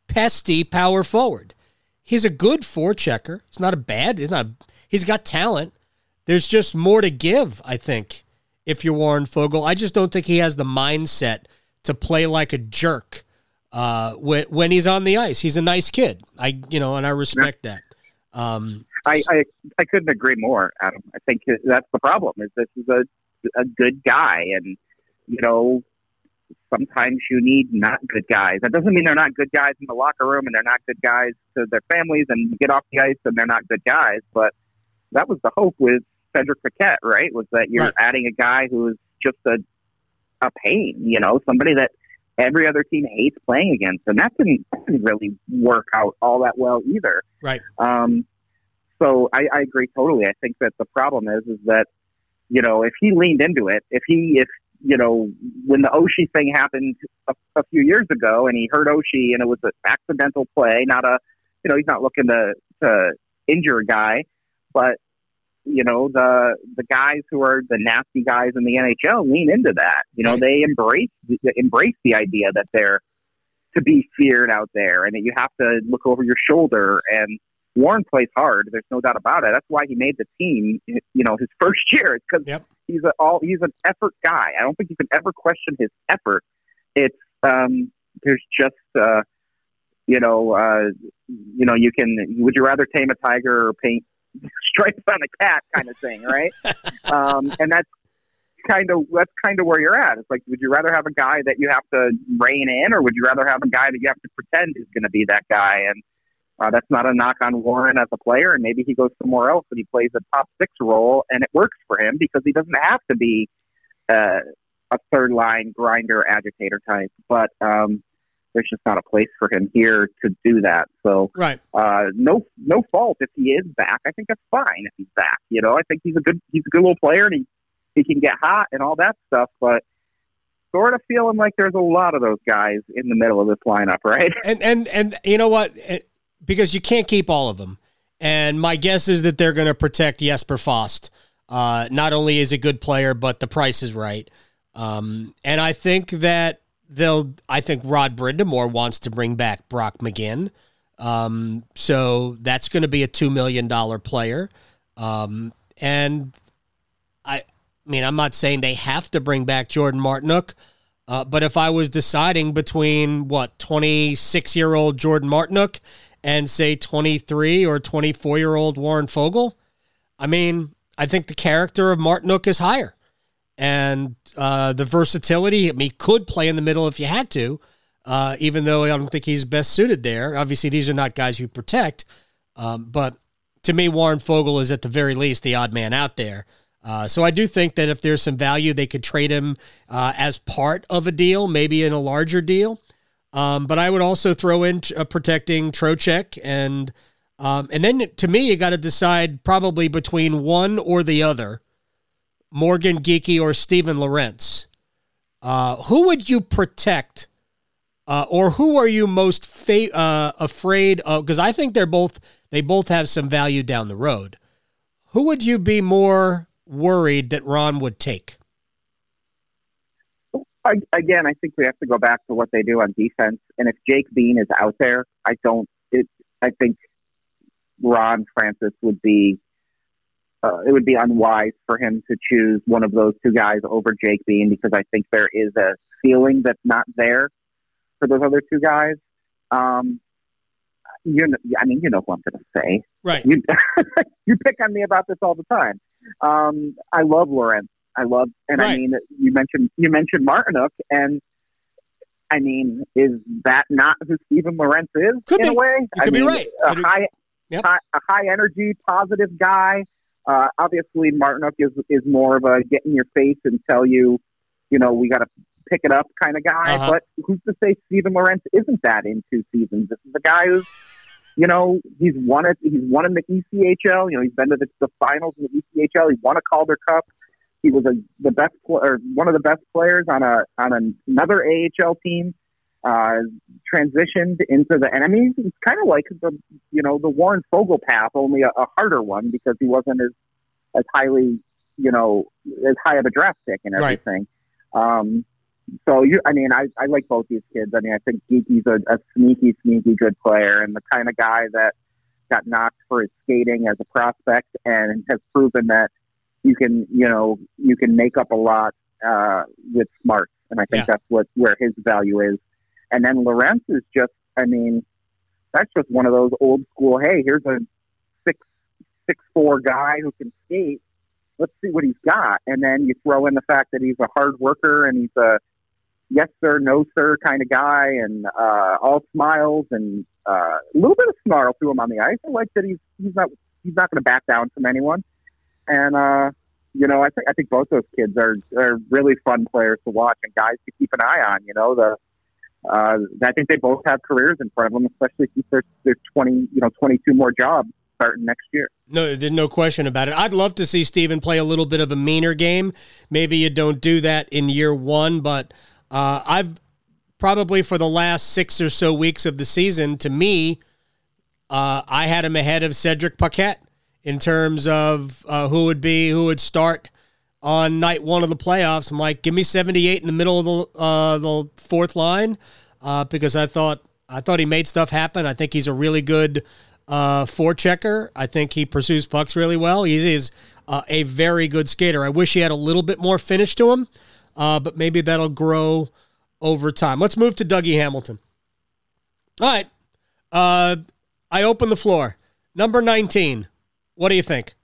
pesty power forward. He's a good forechecker. He's not a bad. He's not. He's got talent. There's just more to give. I think if you're Warren Foegele, I just don't think he has the mindset to play like a jerk uh, when when he's on the ice. He's a nice kid. I you know, and I respect that. Um, I, I I couldn't agree more, Adam. I think that's the problem. Is this is a a good guy, and you know sometimes you need not good guys. That doesn't mean they're not good guys in the locker room, and they're not good guys to their families, and get off the ice and they're not good guys. But that was the hope with Cedric Paquette, right? Was that you're Right. adding a guy who is just a a pain, you know, somebody that every other team hates playing against, and that didn't, that didn't really work out all that well either. right. Um, so I, I agree totally. I think that the problem is is that you know if he leaned into it, if he if you know when the Oshie thing happened a, a few years ago, and he hurt Oshie, and it was an accidental play, not a you know he's not looking to to injure a guy, but you know the the guys who are the nasty guys in the NHL lean into that. You know they embrace embrace the idea that they're to be feared out there, and that you have to look over your shoulder. And Warren plays hard. There's no doubt about it. That's why he made the team. You know, his first year. It's because Yep. he's a, all he's an effort guy. I don't think you can ever question his effort. It's um, there's just uh, you know uh, you know you can would you rather tame a tiger or paint stripes on a cat kind of thing, right? um, and that's kind of that's kind of where you're at. It's like, would you rather have a guy that you have to rein in, or would you rather have a guy that you have to pretend is going to be that guy? And uh, that's not a knock on Warren as a player, and maybe he goes somewhere else and he plays a top six role, and it works for him because he doesn't have to be uh, a third line grinder agitator type. But um, there's just not a place for him here to do that. So Right. uh, no no fault if he is back. I think that's fine if he's back. You know, I think he's a good he's a good little player and he he can get hot and all that stuff. But sort of feeling like there's a lot of those guys in the middle of this lineup, right? And and and you know what? Because you can't keep all of them. And my guess is that they're going to protect Jesper Fast. Uh, not only is a good player, but the price is right. Um, and I think that they'll. I think Rod Brind'Amour wants to bring back Brock McGinn. Um, so that's going to be a two million dollar player. Um, and I I mean, I'm not saying they have to bring back Jordan Martinook, uh, but if I was deciding between what 26 year old Jordan Martinook and say 23 or 24 year old Warren Foegele, I mean, I think the character of Martinook is higher, and uh, the versatility. I mean, could play in the middle if you had to, uh, even though I don't think he's best suited there. Obviously, these are not guys you protect, um, but to me, Warren Foegele is at the very least the odd man out there. Uh, so I do think that if there's some value, they could trade him uh, as part of a deal, maybe in a larger deal. Um, but I would also throw in uh, protecting Trocheck and um, and then to me, you got to decide probably between one or the other, Morgan Geekie or Steven Lorentz. Uh, who would you protect, uh, or who are you most fa- uh, afraid of? Because I think they're both they both have some value down the road. Who would you be more worried that Ron would take? Again, I think we have to go back to what they do on defense. And if Jake Bean is out there, I don't. It, I think Ron Francis would be. Uh, it would be unwise for him to choose one of those two guys over Jake Bean because I think there is a feeling that's not there for those other two guys. Um, you know, I mean, you know who I'm going to say. Right. You, you pick on me about this all the time. Um, I love Lorentz. I love, and right. I mean, you mentioned you mentioned Martinook, and I mean, is that not who Steven Lorentz is could in be. a way? You could I mean, be right. A high, yep. high, a high energy, positive guy. Uh, obviously, Martinook is is more of a get in your face and tell you, you know, we got to pick it up kind of guy. Uh-huh. But who's to say Steven Lorentz isn't that in two seasons? This is a guy who's you know, he's won it. He's won in the ECHL. You know, he's been to the, the finals in the ECHL. He won a Calder Cup. He was a, the best or one of the best players on a on a, another AHL team. Uh, transitioned into the enemy. It's kind of like the you know the Warren Foegele path, only a, a harder one because he wasn't as as highly you know as high of a draft pick and everything. Right. Um, so you, I mean, I, I like both these kids. I mean, I think Geekie's a, a sneaky, sneaky good player and the kind of guy that got knocked for his skating as a prospect and has proven that you can, you know, you can make up a lot uh, with smarts. And I think Yeah. that's what where his value is. And then Lorentz is just, I mean, that's just one of those old school. Hey, here's a six six four guy who can skate. Let's see what he's got. And then you throw in the fact that he's a hard worker and he's a yes sir, no sir kind of guy, and uh, all smiles and uh, a little bit of snarl to him on the ice. I like that he's he's not he's not going to back down from anyone. And uh, you know, I think I think both those kids are are really fun players to watch and guys to keep an eye on. You know, the uh, I think they both have careers in front of them, especially since there's there's twenty you know twenty two more jobs starting next year. No, there's no question about it. I'd love to see Steven play a little bit of a meaner game. Maybe you don't do that in year one, but uh, I've probably for the last six or so weeks of the season, to me, uh, I had him ahead of Cedric Paquette in terms of uh, who would be who would start on night one of the playoffs. I'm like, give me 78 in the middle of the uh, the fourth line uh, because I thought I thought he made stuff happen. I think he's a really good uh, forechecker. I think he pursues pucks really well. He is uh, a very good skater. I wish he had a little bit more finish to him, uh, but maybe that'll grow over time. Let's move to Dougie Hamilton. All right. Uh, I open the floor. Number 19. What do you think?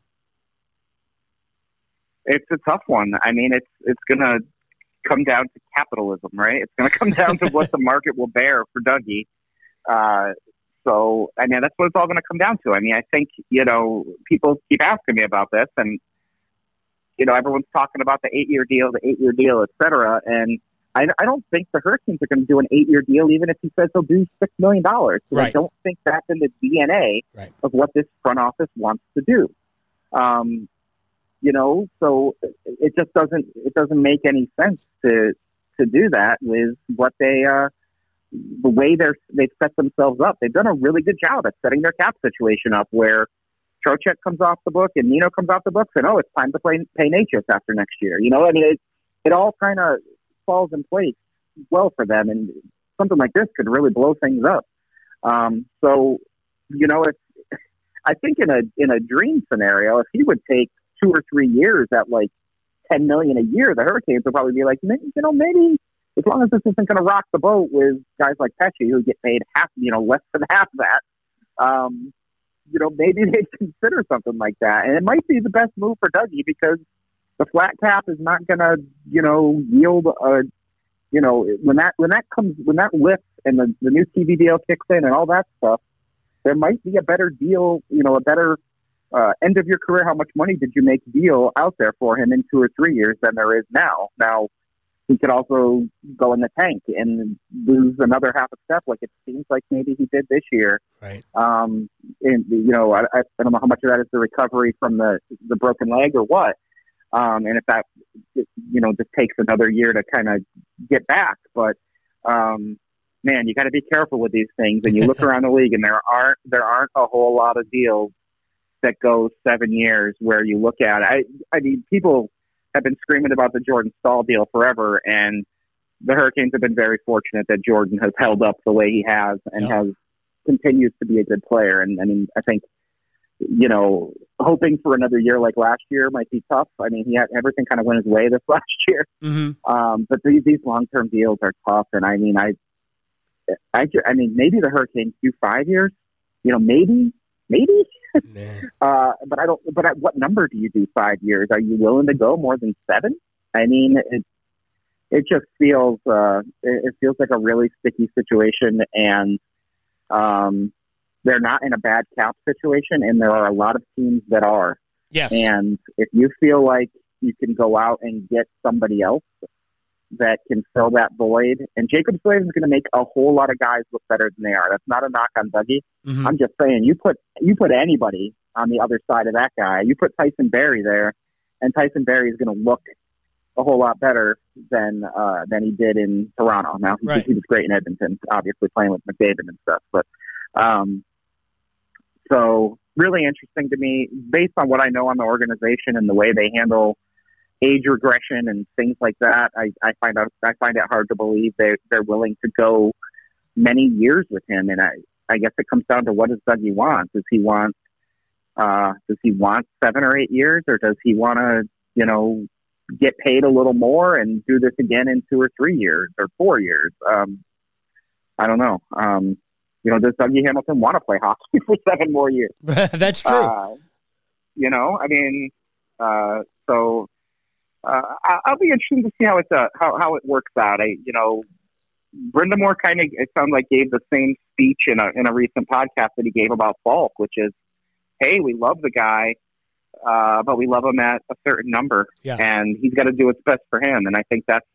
It's a tough one. I mean, it's it's going to come down to capitalism, right? It's going to come down to what the market will bear for Dougie. Uh, so, I mean, that's what it's all going to come down to. I mean, I think you know people keep asking me about this, and you know everyone's talking about the eight-year deal, the eight-year deal, et cetera. And I, I don't think the Hurricanes are going to do an eight-year deal, even if he says he'll do six million dollars. I don't think that's in the DNA Right. of what this front office wants to do. Um, you know, so it just doesn't it doesn't make any sense to to do that with what they uh, the way they're they've set themselves up. They've done a really good job at setting their cap situation up where Trocheck comes off the book and Nino comes off the books and oh, it's time to play pay Necas after next year. You know, I mean, it it all kind of falls in place well for them, and something like this could really blow things up. Um, so, you know, if I think in a in a dream scenario, if he would take two or three years at like ten million a year, the Hurricanes will probably be like, you know, maybe as long as this isn't going to rock the boat with guys like Pesce who get paid half, you know, less than half that. Um, you know, maybe they consider something like that, and it might be the best move for Dougie because the flat cap is not going to, you know, yield a, you know, when that when that comes when that lifts and the the new TV deal kicks in and all that stuff, there might be a better deal, you know, a better uh, end of your career, how much money did you make deal out there for him in two or three years than there is now. Now, he could also go in the tank and lose another half a step, like it seems like maybe he did this year. Right. Um, and you know, I, I don't know how much of that is the recovery from the the broken leg or what. Um, and if that, you know, just takes another year to kind of get back, but um, man, you got to be careful with these things. And you look around the league, and there aren't there aren't a whole lot of deals that go seven years where you look at. I I mean, people have been screaming about the Jordan Staal deal forever, and the Hurricanes have been very fortunate that Jordan has held up the way he has and has continues to be a good player. And I mean, I think you know, hoping for another year like last year might be tough. I mean, he had everything kind of went his way this last year. Mm-hmm. Um, but these these long term deals are tough, and I mean, I, I, I mean, maybe the Hurricanes do five years. You know, maybe, maybe. uh, but I don't. But at what number do you do five years? Are you willing to go more than seven? I mean, it it just feels uh, it, it feels like a really sticky situation, and um, they're not in a bad cap situation, and there are a lot of teams that are. Yes. And if you feel like you can go out and get somebody else that can fill that void, and Jaccob Slavin is going to make a whole lot of guys look better than they are. That's not a knock on Dougie. Mhm. I'm just saying, you put you put anybody on the other side of that guy. You put Tyson Barrie there, and Tyson Barrie is going to look a whole lot better than uh, than he did in Toronto. Now he, Right. he was great in Edmonton, obviously playing with McDavid and stuff. But um, so really interesting to me, based on what I know on the organization and the way they handle age regression and things like that. I, I find out I find it hard to believe they they're willing to go many years with him. And I I guess it comes down to what does Dougie want? Does he want uh, does he want seven or eight years, or does he want to you know get paid a little more and do this again in two or three years or four years? Um, I don't know. Um, you know, does Dougie Hamilton want to play hockey for seven more years? That's true. Uh, you know, I mean, uh, so uh, I'll be interested to see how it uh, how how it works out. I, you know, Brind'Amour kind of it sounds like gave the same speech in a in a recent podcast that he gave about Faulk, which is, hey, we love the guy, uh, but we love him at a certain number, Yeah. and he's got to do what's best for him. And I think that's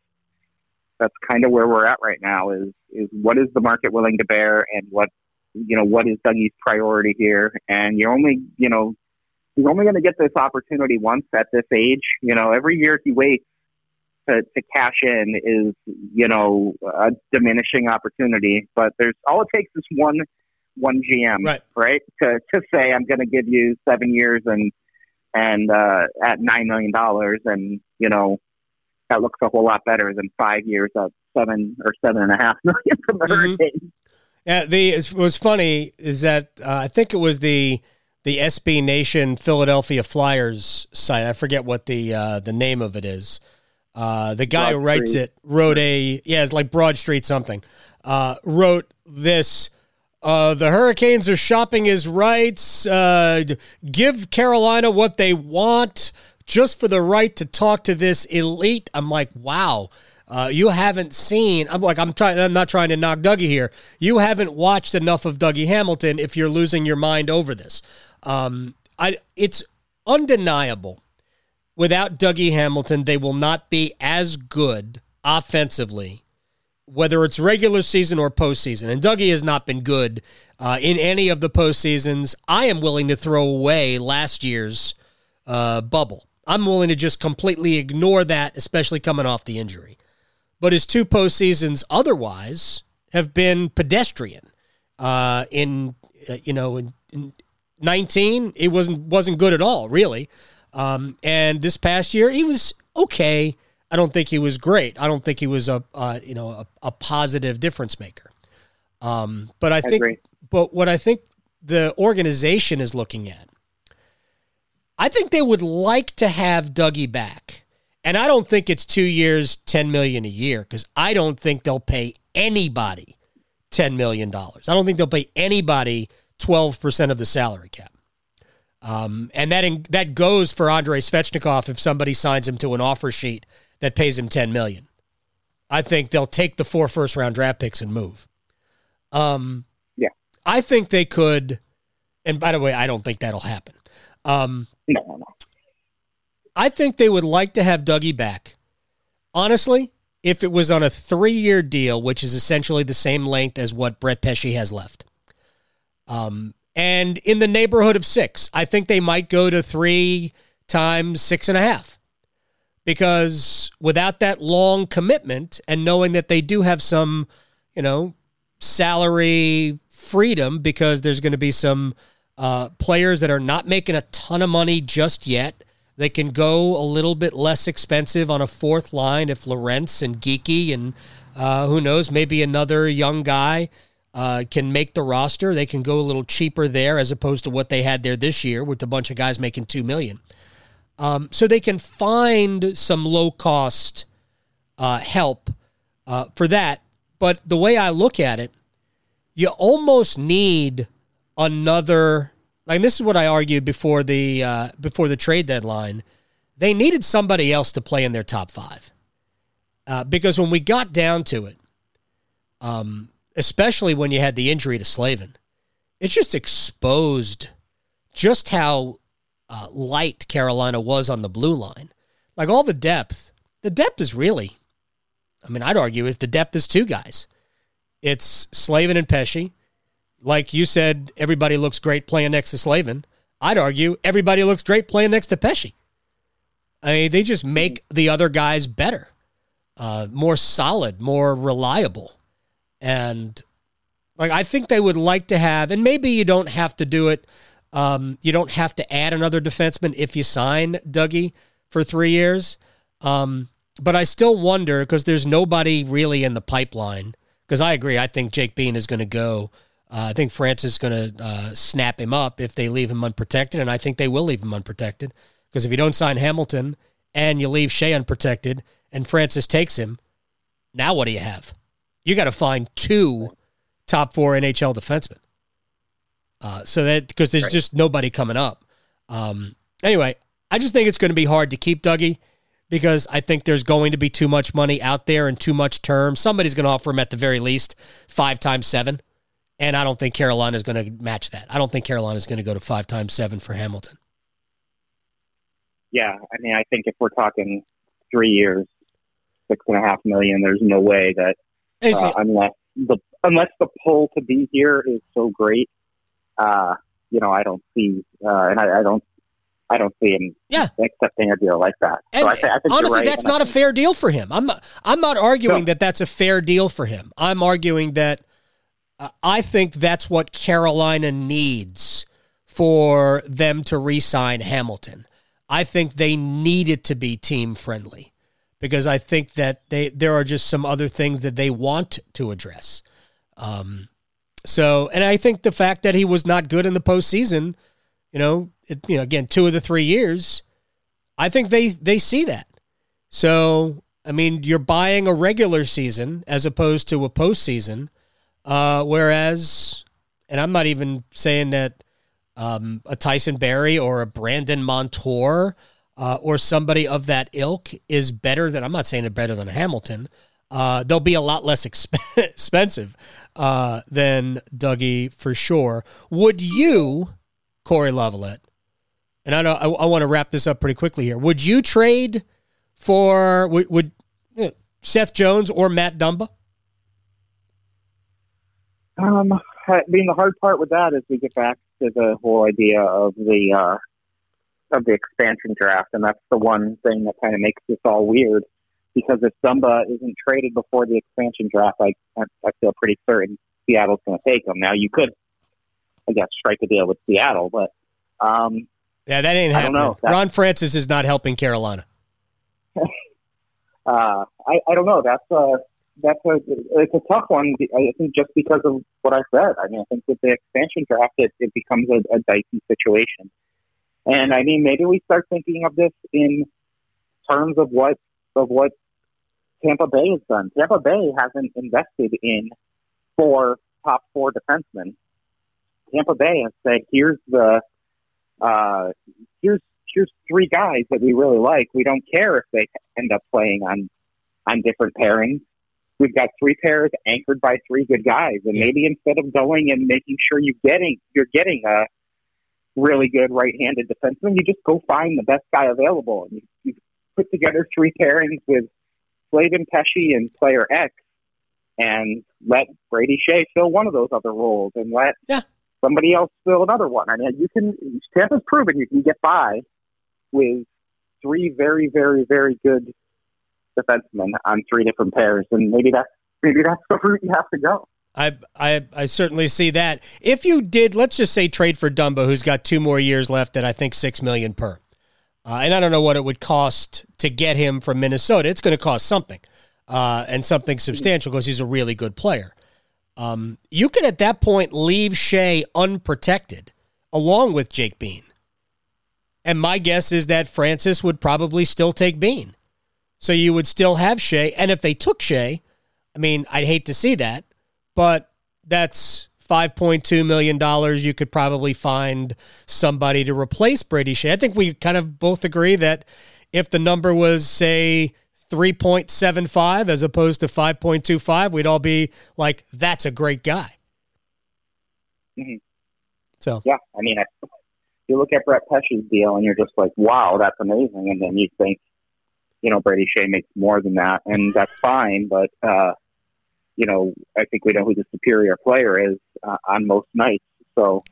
that's kind of where we're at right now. Is is what is the market willing to bear, and what you know what is Dougie's priority here? And you're only you know he's only going to get this opportunity once at this age. You know, every year he waits to, to cash in is, you know, a diminishing opportunity. But there's all it takes is one one GM, Right. To to say I'm going to give you seven years and and uh, at nine million dollars, and you know that looks a whole lot better than five years at seven or seven and a half million from the Mhm. Hurricanes. Yeah, the it was funny is that uh, I think it was the the SB Nation Philadelphia Flyers site. I forget what the uh, the name of it is. Uh, the guy who writes Street. it wrote a yeah, it's like Broad Street something. Uh, wrote this. Uh, the Hurricanes are shopping his rights. Uh, give Carolina what they want just for the right to talk to this elite. I'm like, wow. Uh, you haven't seen. I'm like, I'm trying. I'm not trying to knock Dougie here. You haven't watched enough of Dougie Hamilton if you're losing your mind over this. Um, I. It's undeniable. Without Dougie Hamilton, they will not be as good offensively whether it's regular season or postseason. And Dougie has not been good uh, in any of the postseasons. I am willing to throw away last year's uh, bubble. I'm willing to just completely ignore that, especially coming off the injury. But his two postseasons otherwise have been pedestrian. Uh, in uh, you know in, in 19, it wasn't wasn't good at all, really. Um, and this past year, he was okay. I don't think he was great. I don't think he was a uh, you know a, a positive difference maker. Um, but I think, agree. but what I think the organization is looking at, I think they would like to have Dougie back And I don't think it's two years, ten million a year, because I don't think they'll pay anybody ten million dollars. I don't think they'll pay anybody twelve percent of the salary cap. Um, and that in, that goes for Andrei Svechnikov if somebody signs him to an offer sheet that pays him ten million. I think they'll take the four first round draft picks and move. Um, yeah, I think they could. And by the way, I don't think that'll happen. Um, no, no, no. I think they would like to have Dougie back. Honestly, if it was on a three year deal, which is essentially the same length as what Brett Pesce has left. Um, and in the neighborhood of six, I think they might go to three times six and a half. Because without that long commitment and knowing that they do have some, you know, salary freedom because there's going to be some uh, players that are not making a ton of money just yet. They can go a little bit less expensive on a fourth line if Lorentz and Geekie and uh, who knows, maybe another young guy uh, can make the roster. They can go a little cheaper there as opposed to what they had there this year with a bunch of guys making two million. Um, so they can find some low cost uh, help uh, for that. But the way I look at it, you almost need another like this is what I argued before the uh, before the trade deadline. They needed somebody else to play in their top five uh, because when we got down to it, um, especially when you had the injury to Slavin, it just exposed just how uh, light Carolina was on the blue line. Like all the depth, the depth is really, I mean, I'd argue is the depth is two guys. It's Slavin and Pesce like you said, everybody looks great playing next to Slavin. I'd argue everybody looks great playing next to Pesce. I mean, they just make the other guys better, uh, more solid, more reliable. And like I think they would like to have, and maybe you don't have to do it. Um, you don't have to add another defenseman if you sign Dougie for three years. Um, but I still wonder because there's nobody really in the pipeline. Because I agree, I think Jake Bean is going to go uh, I think Francis is going to uh, snap him up if they leave him unprotected, and I think they will leave him unprotected because if you don't sign Hamilton and you leave Skjei unprotected and Francis takes him, now what do you have? You got to find two top four NHL defensemen. Uh, so that because there's right. just nobody coming up. Um, anyway, I just think it's going to be hard to keep Dougie because I think there's going to be too much money out there and too much term. Somebody's going to offer him at the very least five times seven. And I don't think Carolina is going to match that. I don't think Carolina is going to go to five times seven for Hamilton. Yeah, I mean, I think if we're talking three years, six and a half million, there's no way that uh, unless the unless the pull to be here is so great, uh, you know, I don't see, uh, and I, I, don't, I don't see him yeah. accepting a deal like that. And so I, I think honestly, right, that's not a fair deal for him. I'm not, I'm not arguing no. that that's a fair deal for him. I'm arguing that I think that's what Carolina needs for them to re sign Hamilton. I think they need it to be team friendly because I think that they there are just some other things that they want to address. Um, so, and I think the fact that he was not good in the postseason, you know, it, you know, again, two of the three years, I think they they see that. So, I mean, you're buying a regular season as opposed to a postseason. Uh, whereas, and I'm not even saying that um, a Tyson Barrie or a Brandon Montour uh, or somebody of that ilk is better than, I'm not saying it better than Hamilton. Uh, they'll be a lot less exp- expensive uh, than Dougie for sure. Would you, Cory Lavalette, and I know I, I want to wrap this up pretty quickly here. Would you trade for would, would you know, Seth Jones or Matt Dumba? Um, I mean, the hard part with that is we get back to the whole idea of the uh, of the expansion draft, and that's the one thing that kind of makes this all weird. Because if Dumba isn't traded before the expansion draft, I I feel pretty certain Seattle's going to take him. Now you could, I guess, strike a deal with Seattle, but um, yeah, that ain't happening. I don't know. Ron Francis is not helping Carolina. uh, I I don't know. That's uh that's a it's a tough one. I think just because of what I said. I mean, I think with the expansion draft, it, it becomes a, a dicey situation. And I mean, maybe we start thinking of this in terms of what of what Tampa Bay has done. Tampa Bay hasn't invested in four top four defensemen. Tampa Bay has said, "Here's the uh, here's here's three guys that we really like. We don't care if they end up playing on on different pairings. We've got three pairs anchored by three good guys, and maybe instead of going and making sure you getting you're getting a really good right-handed defenseman, you just go find the best guy available, and you, you put together three pairings with Slavin Pesce and player X, and let Brady Skjei fill one of those other roles, and let Yeah. somebody else fill another one. I mean, you can. Tampa's proven you can get by with three very, very, very good defensemen on three different pairs, and maybe that's maybe that's the route you have to go. I, I I certainly see that. If you did, let's just say trade for Dumba, who's got two more years left at I think six million per, uh, and I don't know what it would cost to get him from Minnesota. It's going to cost something, uh, and something substantial because he's a really good player. Um, you could at that point leave Skjei unprotected, along with Jake Bean. And my guess is that Francis would probably still take Bean. So you would still have Skjei. And if they took Skjei, I mean, I'd hate to see that, but that's $5.2 million. You could probably find somebody to replace Brady Skjei. I think we kind of both agree that if the number was, say, 3.75 as opposed to 5.25, we'd all be like, that's a great guy. Mhm. So, Yeah, I mean, I, you look at Brett Pesce's deal, and you're just like, wow, that's amazing, and then you think, you know, Brady Shea makes more than that, and that's fine, but uh, you know, I think we know who the superior player is uh, on most nights. So,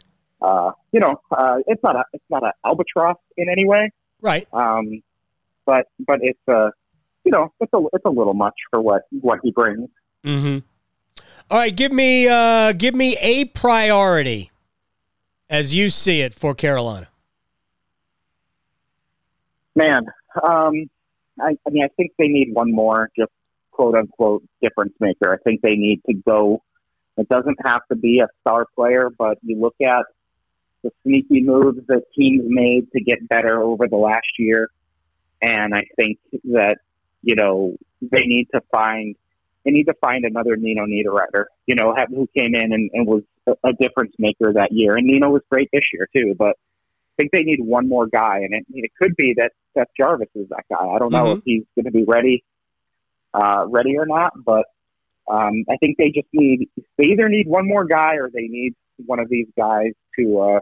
uh, you know, uh, it's not a it's not an albatross in any way, right. um, but but it's a you know it's a it's a little much for what what he brings. Mm-hmm. All right, give me uh, give me a priority as you see it for Carolina. Man, um, I, I mean, I think they need one more just quote unquote difference maker. I think they need to go. It doesn't have to be a star player, but you look at the sneaky moves that teams made to get better over the last year, and I think that you know they need to find they need to find another Nino Niederreiter. You know, have, who came in and, and was a, difference maker that year, and Nino was great this year too, but. I think they need one more guy, and it, it could be that Seth Jarvis is that guy. I don't know Mhm. if he's going to be ready, uh, ready or not, but um, I think they just need they either need one more guy or they need one of these guys to uh,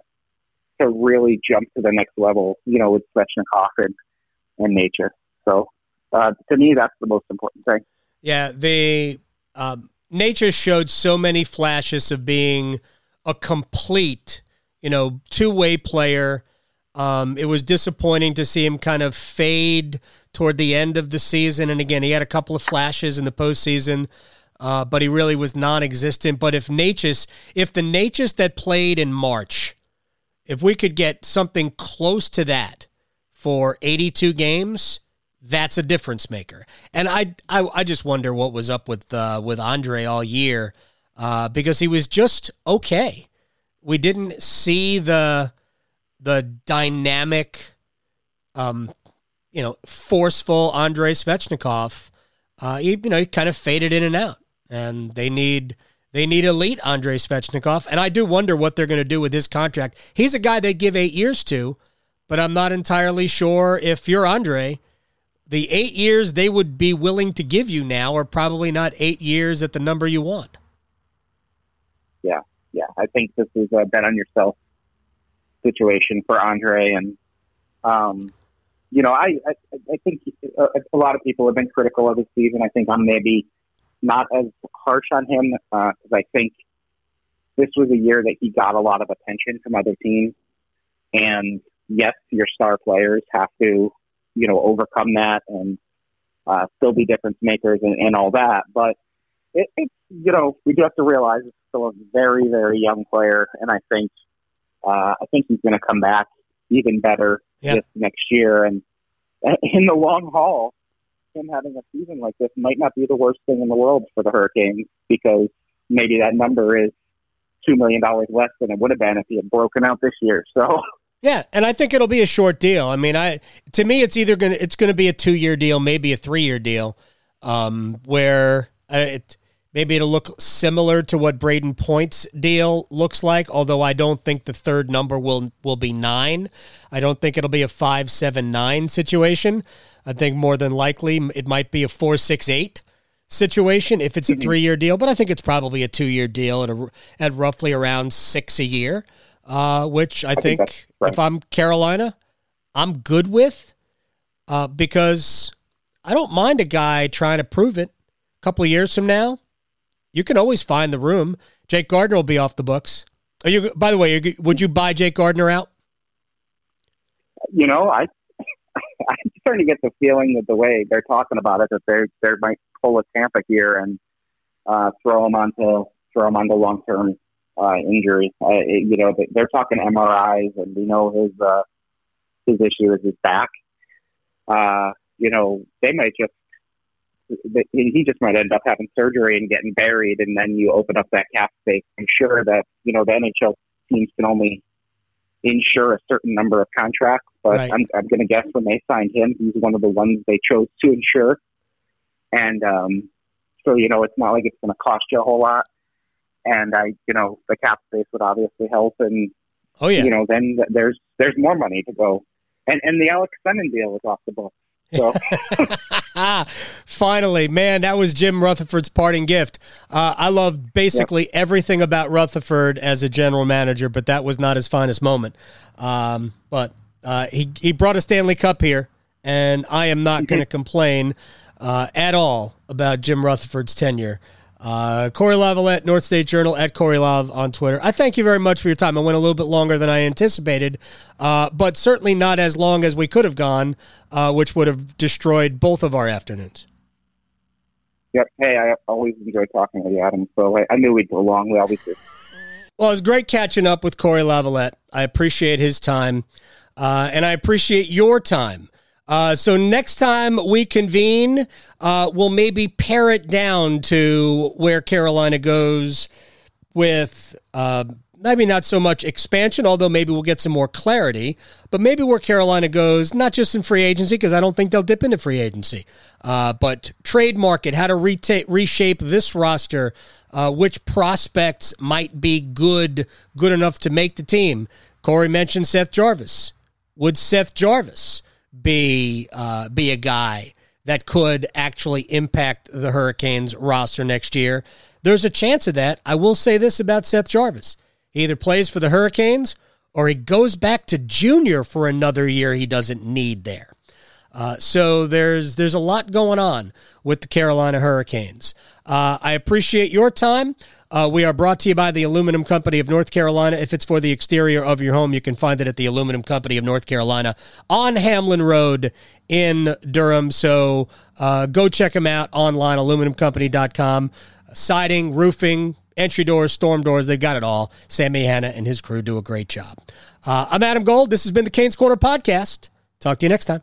to really jump to the next level. You know, with Svechnikov and, and Necas. So uh, to me, that's the most important thing. Yeah, the um, Necas showed so many flashes of being a complete, you know, two way player. Um, it was disappointing to see him kind of fade toward the end of the season. And again, he had a couple of flashes in the postseason, uh, but he really was non-existent. But if Necas, if the Necas that played in March, if we could get something close to that for 82 games, that's a difference maker. And I, I, I just wonder what was up with uh, with Andre all year uh, because he was just okay. We didn't see the the dynamic, um, you know, forceful Andrei Svechnikov. Uh, he, you know, he kind of faded in and out, and they need they need elite Andrei Svechnikov. And I do wonder what they're going to do with his contract. He's a guy they give eight years to, but I'm not entirely sure if you're Andre the eight years they would be willing to give you now are probably not eight years at the number you want. Yeah, yeah. I think this is a bet on yourself situation for Andre, and um, you know, I I, I think a, a lot of people have been critical of his season. I think I'm maybe not as harsh on him because I think this was a year that he got a lot of attention from other teams, and yes, your star players have to you know overcome that and uh, still be difference makers and, and all that, but. It, it's you know we do have to realize it's still a very very young player, and I think uh, I think he's going to come back even better Yeah. this next year. And in the long haul, him having a season like this might not be the worst thing in the world for the Hurricanes because maybe that number is two million dollars less than it would have been if he had broken out this year. So Yeah, and I think it'll be a short deal. I mean, I to me, it's either gonna it's gonna be a two year deal, maybe a three year deal, um, where uh, it maybe it'll look similar to what Brayden Point's deal looks like. Although I don't think the third number will will be nine. I don't think it'll be a five seven nine situation. I think more than likely it might be a four six eight situation if it's a three year deal. But I think it's probably a two year deal at a, at roughly around six a year uh, which I, I think, think right. if I'm Carolina, I'm good with uh, because I don't mind a guy trying to prove it. A couple of years from now, you can always find the room. Jake Gardiner will be off the books. Are you? By the way, would you buy Jake Gardiner out? You know, I I'm starting to get the feeling that the way they're talking about it, that they they might pull a Tampa here and uh, throw him onto throw him onto long term uh, injury. It, you know, they're talking MRIs, and we know his uh, his issue is his back. Uh, you know, they might just he just might end up having surgery and getting buried, and then you open up that cap space. I'm sure that you know the NHL teams can only insure a certain number of contracts, but right. I'm, I'm going to guess when they signed him, he's one of the ones they chose to insure. And um, so, you know, it's not like it's going to cost you a whole lot and I, you know, the cap space would obviously help, and oh yeah, you know, then there's there's more money to go, and and the Alex Semin deal is off the book. So. Finally, man, that was Jim Rutherford's parting gift. Uh, I love basically everything about Rutherford as a general manager, but that was not his finest moment. Um, but uh, he he brought a Stanley Cup here, and I am not going to complain uh, at all about Jim Rutherford's tenure. Uh, Cory Lavalette, North State Journal, at Cory Lav on Twitter. I thank you very much for your time. I went a little bit longer than I anticipated, uh, but certainly not as long as we could have gone, uh, which would have destroyed both of our afternoons. Yep. Hey, I always enjoy talking with you, Adam. So I, I knew we'd go long. We always do. Well, it was great catching up with Cory Lavalette. I appreciate his time, uh, and I appreciate your time. Uh, so next time we convene, uh, we'll maybe pare it down to where Carolina goes with uh, maybe not so much expansion, although maybe we'll get some more clarity, but maybe where Carolina goes, not just in free agency, because I don't think they'll dip into free agency, uh, but trade market, how to reta- reshape this roster, uh, which prospects might be good, good enough to make the team. Cory mentioned Seth Jarvis. Would Seth Jarvis? Be uh, be a guy that could actually impact the Hurricanes roster next year. There's a chance of that. I will say this about Seth Jarvis. He either plays for the Hurricanes or he goes back to junior for another year he doesn't need there. Uh, so there's there's a lot going on with the Carolina Hurricanes. Uh, I appreciate your time. Uh, we are brought to you by the Aluminum Company of North Carolina. If it's for the exterior of your home, you can find it at the Aluminum Company of North Carolina on Hamlin Road in Durham. So uh, go check them out online, aluminumcompany.com. Siding, roofing, entry doors, storm doors, they've got it all. Sammy Hanna and his crew do a great job. Uh, I'm Adam Gold. This has been the Canes Corner Podcast. Talk to you next time.